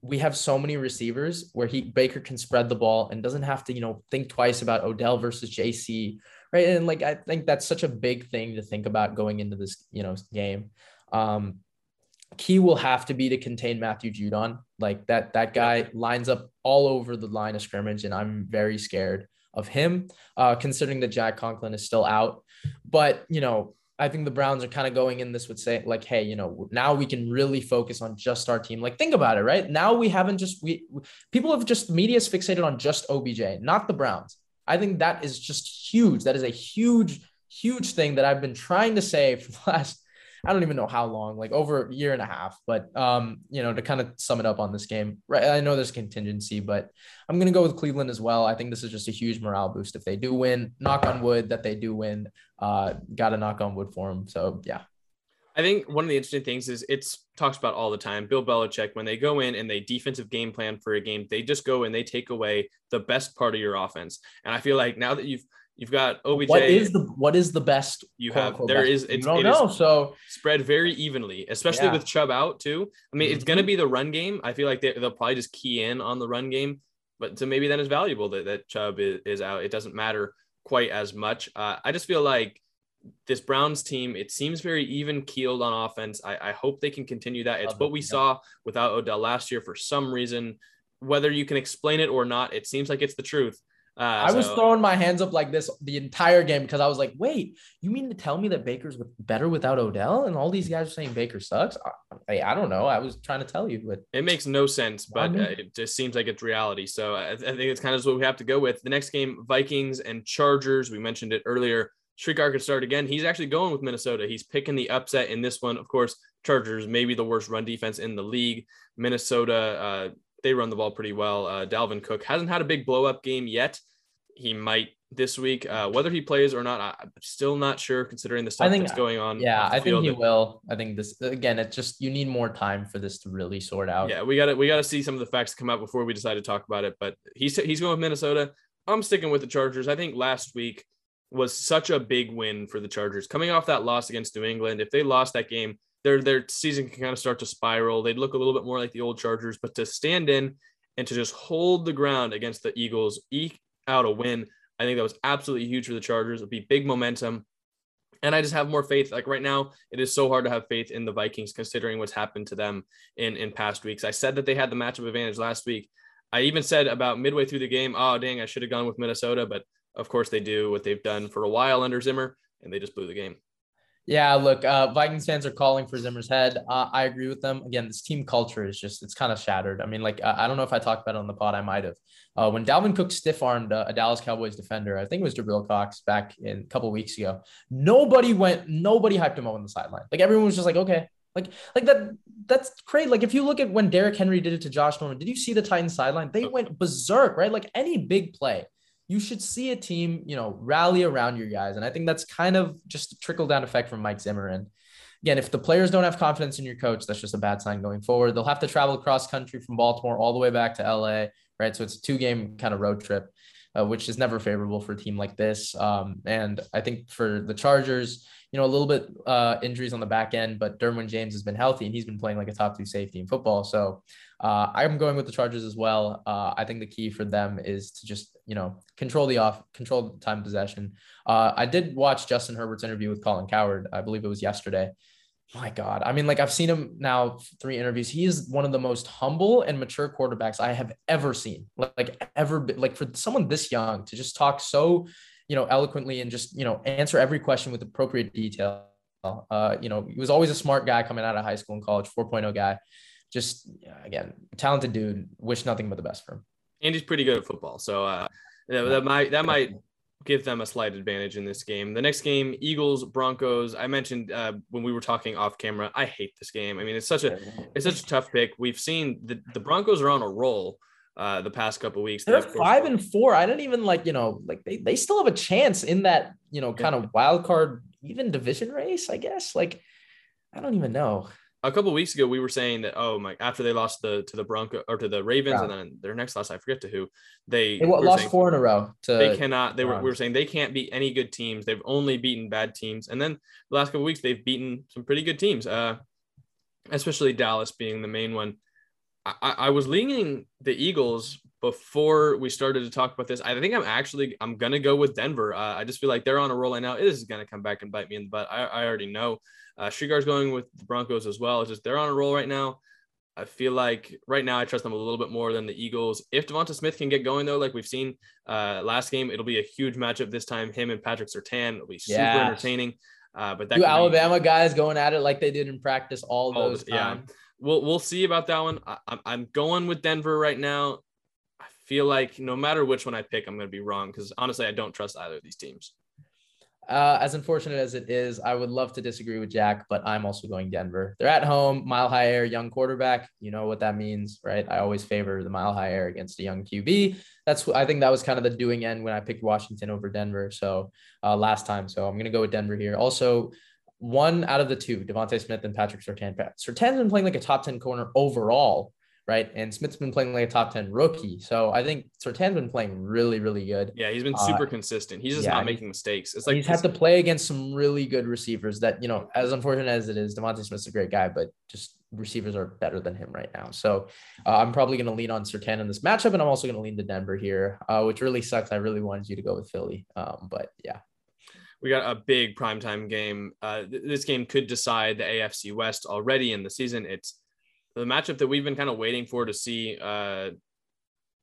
Speaker 2: we have so many receivers where he Baker can spread the ball and doesn't have to, you know, think twice about Odell versus JC. Right. And like I think that's such a big thing to think about going into this, you know, game. Um, key will have to be to contain Matthew Judon. Like that, that guy lines up all over the line of scrimmage, and I'm very scared of him, uh, considering that Jack Conklin is still out. But you know, I think the Browns are kind of going in this with say like, hey, you know, now we can really focus on just our team. Like, think about it, right? Now we haven't just we people have just media is fixated on just OBJ, not the Browns. I think that is just huge. That is a huge, huge thing that I've been trying to say for the last I don't even know how long, like over a year and a half. But um, you know, to kind of sum it up on this game, right? I know there's contingency, but I'm gonna go with Cleveland as well. I think this is just a huge morale boost if they do win. Knock on wood that they do win. Uh, got to knock on wood for them. So yeah.
Speaker 1: I think one of the interesting things is it's talks about all the time. Bill Belichick, when they go in and they defensive game plan for a game, they just go and they take away the best part of your offense. And I feel like now that you've You've got OBJ.
Speaker 2: What is the what is the best?
Speaker 1: You have there is
Speaker 2: it's, don't it know so
Speaker 1: spread very evenly, especially yeah. with Chubb out too. I mean, mm-hmm. it's gonna be the run game. I feel like they, will probably just key in on the run game, but so maybe then it's valuable that that Chubb is, is out. It doesn't matter quite as much. Uh, I just feel like this Browns team, it seems very even keeled on offense. I, I hope they can continue that. It's what we saw without Odell last year for some reason. Whether you can explain it or not, it seems like it's the truth.
Speaker 2: Uh, I so, was throwing my hands up like this the entire game because I was like, wait, you mean to tell me that Baker's better without Odell? And all these guys are saying Baker sucks? I, I don't know. I was trying to tell you, but
Speaker 1: it makes no sense, but uh, it just seems like it's reality. So I, I think it's kind of what we have to go with. The next game, Vikings and Chargers. We mentioned it earlier. Srikar could start again. He's actually going with Minnesota. He's picking the upset in this one. Of course, Chargers, maybe the worst run defense in the league. Minnesota, uh, they run the ball pretty well. Uh, Dalvin Cook hasn't had a big blow up game yet. He might this week. Uh, whether he plays or not, I'm still not sure considering the stuff think, that's going on.
Speaker 2: Yeah, I think he will. I think this again. It's just you need more time for this to really sort out.
Speaker 1: Yeah, we got to we got to see some of the facts come out before we decide to talk about it. But he's he's going with Minnesota. I'm sticking with the Chargers. I think last week was such a big win for the Chargers coming off that loss against New England. If they lost that game, their their season can kind of start to spiral. They'd look a little bit more like the old Chargers, but to stand in and to just hold the ground against the Eagles, eke out a win, I think that was absolutely huge for the Chargers. It would be big momentum. And I just have more faith. Like right now, it is so hard to have faith in the Vikings considering what's happened to them in, in past weeks. I said that they had the matchup advantage last week. I even said about midway through the game, oh, dang, I should have gone with Minnesota. But of course, they do what they've done for a while under Zimmer, and they just blew the game.
Speaker 2: Yeah, look, uh, Vikings fans are calling for Zimmer's head. Uh, I agree with them. Again, this team culture is just, it's kind of shattered. I mean, like, I don't know if I talked about it on the pod, I might have. Uh, when Dalvin Cook stiff armed uh, a Dallas Cowboys defender, I think it was Jabril Cox back in a couple weeks ago, nobody went, nobody hyped him up on the sideline. Like, everyone was just like, okay. Like, like that, that's crazy. Like, if you look at when Derrick Henry did it to Josh Norman, did you see the Titans sideline? They went berserk, right? Like, any big play you should see a team, you know, rally around your guys. And I think that's kind of just a trickle down effect from Mike Zimmer. And again, if the players don't have confidence in your coach, that's just a bad sign going forward. They'll have to travel across country from Baltimore all the way back to LA, right? So it's a two game kind of road trip. Uh, which is never favorable for a team like this. Um, and I think for the Chargers, you know, a little bit uh, injuries on the back end, but Derwin James has been healthy and he's been playing like a top two safety in football. So uh, I'm going with the Chargers as well. Uh, I think the key for them is to just you know control the off, control the time possession. Uh, I did watch Justin Herbert's interview with Colin Cowherd. I believe it was yesterday. My God, I mean, like I've seen him now three interviews. He is one of the most humble and mature quarterbacks I have ever seen. Like, like ever, been, like for someone this young to just talk so, you know, eloquently and just you know answer every question with appropriate detail. Uh, you know, he was always a smart guy coming out of high school and college, 4.0 guy just again, talented dude. Wish nothing but the best for him.
Speaker 1: And he's pretty good at football, so uh, that, that might that might give them a slight advantage in this game. The next game, Eagles Broncos. I mentioned uh, when we were talking off camera. I hate this game. I mean, it's such a it's such a tough pick. We've seen the the Broncos are on a roll uh, the past couple weeks.
Speaker 2: They're five and four. I don't even like you know like they they still have a chance in that you know kind of wild card even division race. I guess like I don't even know
Speaker 1: a couple weeks ago we were saying that oh my after they lost the to the Bronco or to the Ravens yeah. and then their next loss I forget to who they,
Speaker 2: they lost saying, four in a row. To
Speaker 1: they cannot. They were we were saying they can't beat any good teams. They've only beaten bad teams. And then the last couple weeks they've beaten some pretty good teams. Uh, especially Dallas being the main one. I, I was leaning the Eagles before we started to talk about this. I think I'm actually I'm gonna go with Denver. Uh, I just feel like they're on a roll right now. It is gonna come back and bite me in the butt. I, I already know. Uh, Srikar's going with the Broncos as well. It's just they're on a roll right now. I feel like right now I trust them a little bit more than the Eagles. If Devonta Smith can get going though, like we've seen uh, last game, it'll be a huge matchup this time. Him and Patrick Surtain. It'll be super yeah. entertaining. Uh, but that
Speaker 2: Alabama be, guys going at it like they did in practice all, all those Yeah,
Speaker 1: we'll we'll see about that one. I, I'm going with Denver right now. Feel like no matter which one I pick, I'm going to be wrong because honestly, I don't trust either of these teams.
Speaker 2: Uh, as unfortunate as it is, I would love to disagree with Jack, but I'm also going Denver. They're at home, mile high air, young quarterback. You know what that means, right? I always favor the mile high air against a young QB. That's I think that was kind of the doing end when I picked Washington over Denver. So uh, last time, so I'm gonna go with Denver here. Also, one out of the two, DeVonta Smith and Patrick Surtain. Surtain's been playing like a top ten corner overall right? And Smith's been playing like a top 10 rookie. So I think Surtain's been playing really, really good.
Speaker 1: Yeah, he's been super uh, consistent. He's just yeah, not making mistakes. It's like
Speaker 2: he's had to play against some really good receivers that, you know, as unfortunate as it is, DeVonta Smith's a great guy, but just receivers are better than him right now. So uh, I'm probably going to lean on Surtain in this matchup, and I'm also going to lean to Denver here, uh, which really sucks. I really wanted you to go with Philly. Um, but yeah.
Speaker 1: We got a big primetime game. Uh, th- this game could decide the AFC West already in the season. It's the matchup that we've been kind of waiting for to see. Uh,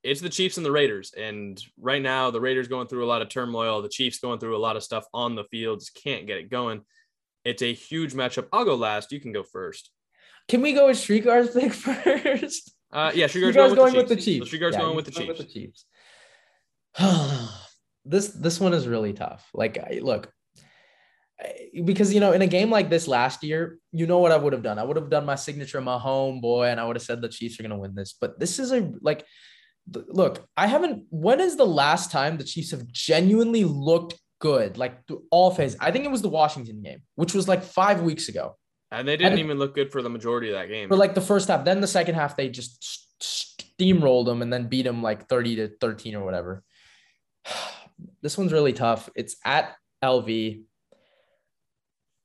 Speaker 1: it's the Chiefs and the Raiders, and right now the Raiders going through a lot of turmoil. The Chiefs going through a lot of stuff on the field, just can't get it going. It's a huge matchup. I'll go last. You can go first.
Speaker 2: Can we go with Srikar's pick first?
Speaker 1: Uh, yeah, Srikar's, going, going, with the Chiefs. Srikar's yeah, going with the Chiefs. With the Chiefs.
Speaker 2: this this one is really tough. Like, look, because you know in a game like this last year you know what i would have done? I would have done my signature my home boy and i would have said the chiefs are going to win this. But this is a like look i haven't when is the last time the chiefs have genuinely looked good like through all phases? I think it was the washington game which was like five weeks ago.
Speaker 1: And they didn't and even look good for the majority of that game.
Speaker 2: For like the first half. Then the second half they just steamrolled them and then beat them like 30 to 13 or whatever. This one's really tough. It's at lv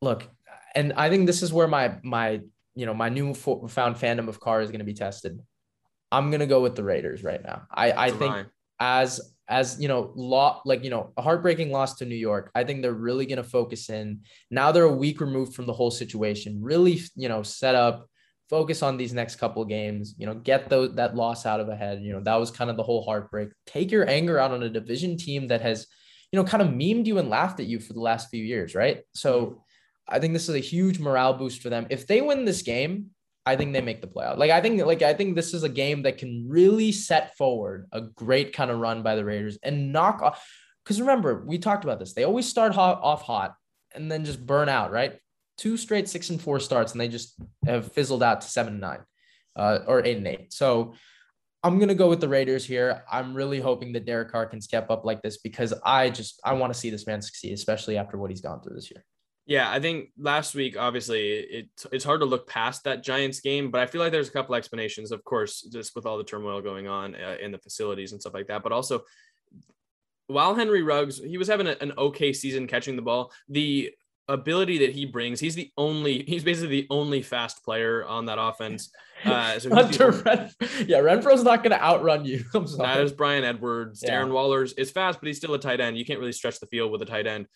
Speaker 2: look, and I think this is where my my you know my new found fandom of Carr is going to be tested. I'm gonna go with the Raiders right now. I I think as as you know, law like you know a heartbreaking loss to New York. I think they're really gonna focus in. Now they're a week removed from the whole situation. Really, you know, set up, focus on these next couple games. You know, get those that loss out of a head. You know, that was kind of the whole heartbreak. Take your anger out on a division team that has, you know, kind of memed you and laughed at you for the last few years, right? So. Mm-hmm. I think this is a huge morale boost for them. If they win this game, I think they make the playoff. Like I think like I think this is a game that can really set forward a great kind of run by the Raiders and knock off. Because remember, we talked about this. They always start hot, off hot and then just burn out, right? Two straight six and four starts, and they just have fizzled out to seven and nine, uh, or eight and eight. So I'm gonna go with the Raiders here. I'm really hoping that Derek Carr can step up like this because I just I want to see this man succeed, especially after what he's gone through this year.
Speaker 1: Yeah, I think last week, obviously, it, it's hard to look past that Giants game, but I feel like there's a couple explanations, of course, just with all the turmoil going on uh, in the facilities and stuff like that. But also, while Henry Ruggs, he was having a, an okay season catching the ball, the ability that he brings, he's the only, he's basically the only fast player on that offense. Uh, so
Speaker 2: Hunter yeah, Renfrow's not going to outrun you. I'm sorry.
Speaker 1: That is Bryan Edwards. Yeah. Darren Waller's is fast, but he's still a tight end. You can't really stretch the field with a tight end.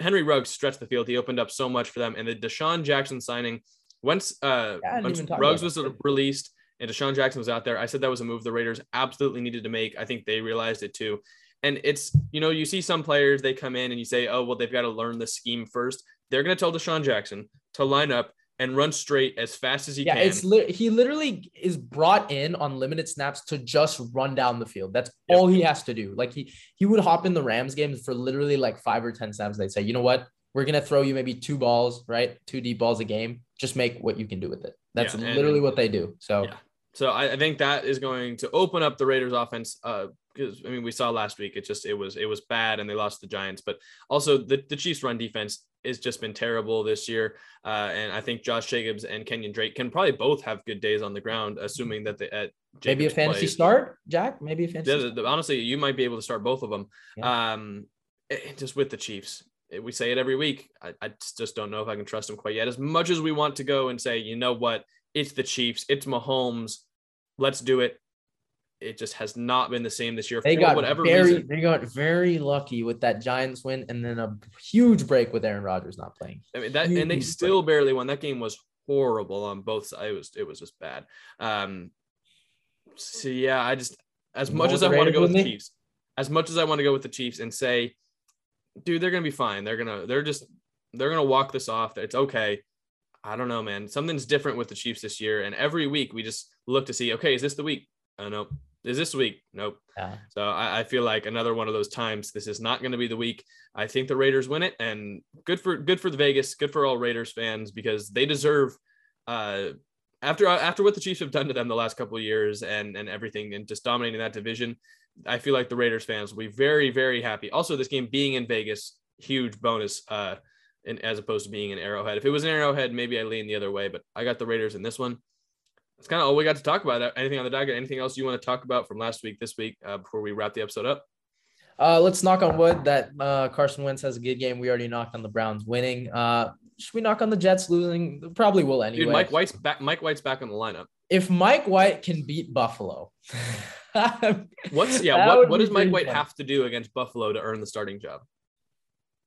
Speaker 1: Henry Ruggs stretched the field. He opened up so much for them. And the DeSean Jackson signing, once uh yeah, once Ruggs was released and DeSean Jackson was out there, I said that was a move the Raiders absolutely needed to make. I think they realized it too. And it's, you know, you see some players, they come in and you say, oh, well, they've got to learn the scheme first. They're going to tell DeSean Jackson to line up and run straight as fast as he can.
Speaker 2: yeah,
Speaker 1: can.
Speaker 2: it's li- he literally is brought in on limited snaps to just run down the field. That's yep. all he has to do. Like he he would hop in the Rams games for literally like five or ten snaps. They'd say, you know what, we're gonna throw you maybe two balls, right, two deep balls a game. Just make what you can do with it. That's yeah, literally what they do. So.
Speaker 1: Yeah. So I, I, think that is going to open up the Raiders offense. Uh, because I mean, we saw last week, it just, it was, it was bad and they lost the Giants, but also the, the Chiefs run defense has just been terrible this year. Uh, and I think Josh Jacobs and Kenyan Drake can probably both have good days on the ground, assuming that they, at
Speaker 2: maybe a fantasy plays. start, Jack, maybe a fantasy.
Speaker 1: Yeah, honestly, you might be able to start both of them. Yeah. Um, eh, just with the Chiefs, eh, we say it every week. I, I just don't know if I can trust them quite yet. As much as we want to go and say, you know what, it's the Chiefs, it's Mahomes, let's do it. It just has not been the same this year
Speaker 2: they got whatever very, reason. They got very lucky with that Giants win and then a huge break with Aaron Rodgers not playing.
Speaker 1: I mean that, huge and they still break. barely won. That game was horrible on both sides. It was it was just bad. Um, so yeah, I just as you much as I want to go with the Chiefs, as much as I want to go with the Chiefs and say, dude, they're gonna be fine. They're gonna they're just they're gonna walk this off. It's okay. I don't know, man. Something's different with the Chiefs this year. And every week we just look to see, okay, is this the week? Oh, no. Is this week? Nope. Yeah. So I, I, feel like another one of those times. This is not going to be the week. I think the Raiders win it, and good for good for the Vegas, good for all Raiders fans because they deserve. Uh, after after what the Chiefs have done to them the last couple of years and and everything and just dominating that division, I feel like the Raiders fans will be very very happy. Also, this game being in Vegas, huge bonus. Uh, in, as opposed to being an Arrowhead. If it was an Arrowhead, maybe I lean the other way, but I got the Raiders in this one. That's kind of all we got to talk about. Anything on the docket? Anything else you want to talk about from last week, this week, uh, before we wrap the episode up?
Speaker 2: Uh, let's knock on wood that uh, Carson Wentz has a good game. We already knocked on the Browns winning. Uh, should we knock on the Jets losing? Probably will anyway.
Speaker 1: Dude, Mike White's back. Mike White's back in the lineup.
Speaker 2: If Mike White can beat Buffalo,
Speaker 1: what's yeah? What what does Mike White fun. have to do against Buffalo to earn the starting job?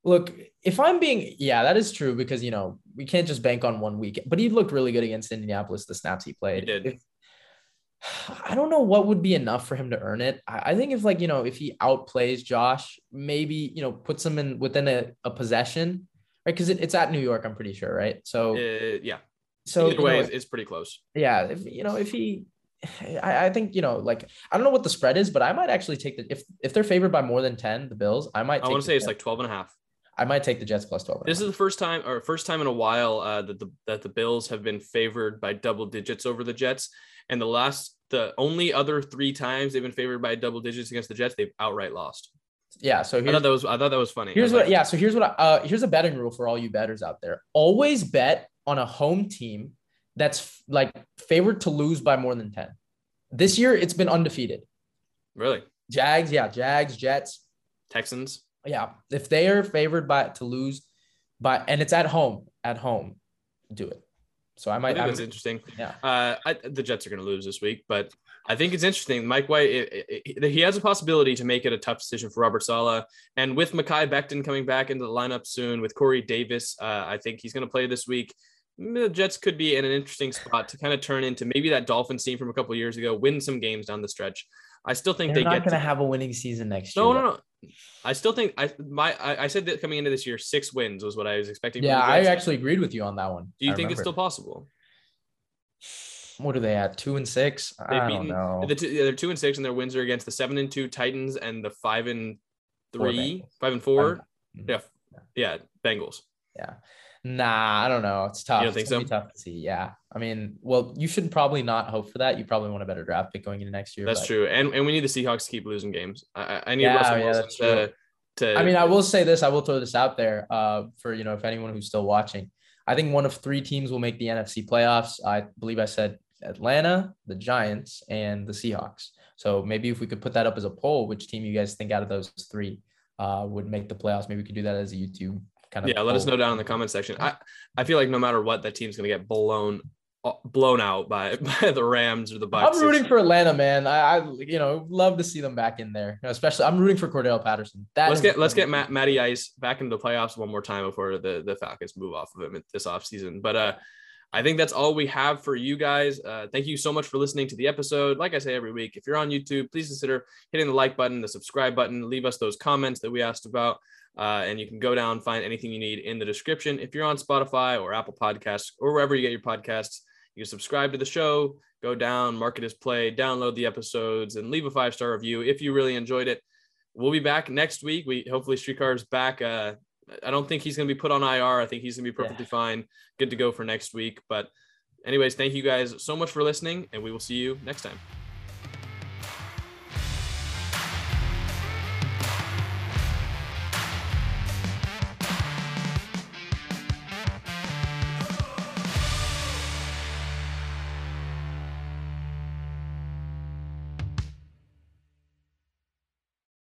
Speaker 2: Look, if I'm being, yeah, that is true because you know we can't just bank on one week. But he looked really good against Indianapolis. The snaps he played.
Speaker 1: He did. If,
Speaker 2: I don't know what would be enough for him to earn it. I, I think if like you know if he outplays Josh, maybe you know puts him in within a, a possession, right? Because it, it's at New York, I'm pretty sure, right? So
Speaker 1: uh, yeah.
Speaker 2: So
Speaker 1: either way, know, it's pretty close.
Speaker 2: Yeah, if you know if he I, I, think you know, like I don't know what the spread is, but I might actually take the if if they're favored by more than 10, the Bills, I might
Speaker 1: I want to say it's like 12 and a half.
Speaker 2: I might take the Jets plus 12.
Speaker 1: This is the first time or first time in a while uh, that the that the Bills have been favored by double digits over the Jets. And the last the only other three times they've been favored by double digits against the Jets, they've outright lost.
Speaker 2: Yeah, so
Speaker 1: I thought that was I thought that was funny.
Speaker 2: Here's what like, yeah, so here's what I, uh here's a betting rule for all you betters out there. Always bet on a home team that's like favored to lose by more than 10. This year it's been undefeated.
Speaker 1: Really?
Speaker 2: Jags, yeah, Jags, Jets,
Speaker 1: Texans
Speaker 2: yeah, if they are favored by to lose, by and it's at home, at home, do it. So I might.
Speaker 1: I that's interesting. Yeah. Uh, I, the Jets are going to lose this week, but I think it's interesting. Mike White, it, it, it, he has a possibility to make it a tough decision for Robert Saleh, and with Mekhi Becton coming back into the lineup soon, with Corey Davis, uh, I think he's going to play this week. The Jets could be in an interesting spot to kind of turn into maybe that Dolphins team from a couple years ago, win some games down the stretch. I still think
Speaker 2: They're
Speaker 1: they
Speaker 2: not
Speaker 1: going
Speaker 2: to have a winning season next
Speaker 1: year. No, no, no. I still think I my I, I, said that coming into this year, six wins was what I was expecting.
Speaker 2: Yeah, I actually agreed with you on that one.
Speaker 1: Do you I think remember. it's still possible?
Speaker 2: What are they at? Two and six? They've I beaten, don't know.
Speaker 1: They're two and six, and their wins are against the seven and two Titans and the five and three, five and four. Five. Mm-hmm. Yeah, yeah, Bengals.
Speaker 2: Yeah. Nah, I don't know. It's tough.
Speaker 1: You don't think so?
Speaker 2: Tough to see. Yeah. I mean, well, you should probably not hope for that. You probably want a better draft pick going into next year.
Speaker 1: That's but... true. And and we need the Seahawks to keep losing games. I, I need yeah, Russell yeah, Wilson to, to.
Speaker 2: I mean, I will say this. I will throw this out there. Uh, for you know, if anyone who's still watching, I think one of three teams will make the NFC playoffs. I believe I said Atlanta, the Giants, and the Seahawks. So maybe if we could put that up as a poll, which team you guys think out of those three uh, would make the playoffs? Maybe we could do that as a YouTube
Speaker 1: kind of yeah let us know down in the comment section. I i feel like no matter what that team's going to get blown uh, blown out by by the rams or the Bucs
Speaker 2: i'm rooting for atlanta man. I, I you know love to see them back in there. Especially i'm rooting for Cordarrelle Patterson.
Speaker 1: That let's get let's get Matt, matty ice back into the playoffs one more time before the the falcons move off of him this offseason. But uh I think that's all we have for you guys. Uh, thank you so much for listening to the episode. Like I say every week, if you're on YouTube, please consider hitting the like button, the subscribe button, leave us those comments that we asked about. Uh, and you can go down, find anything you need in the description. If you're on Spotify or Apple Podcasts or wherever you get your podcasts, you can subscribe to the show, go down, mark it as play, download the episodes, and leave a five star review if you really enjoyed it. We'll be back next week. We hopefully Srikar is back. Uh, I don't think he's going to be put on IR. I think he's going to be perfectly yeah. fine, good to go for next week. But, anyways, thank you guys so much for listening, and we will see you next time.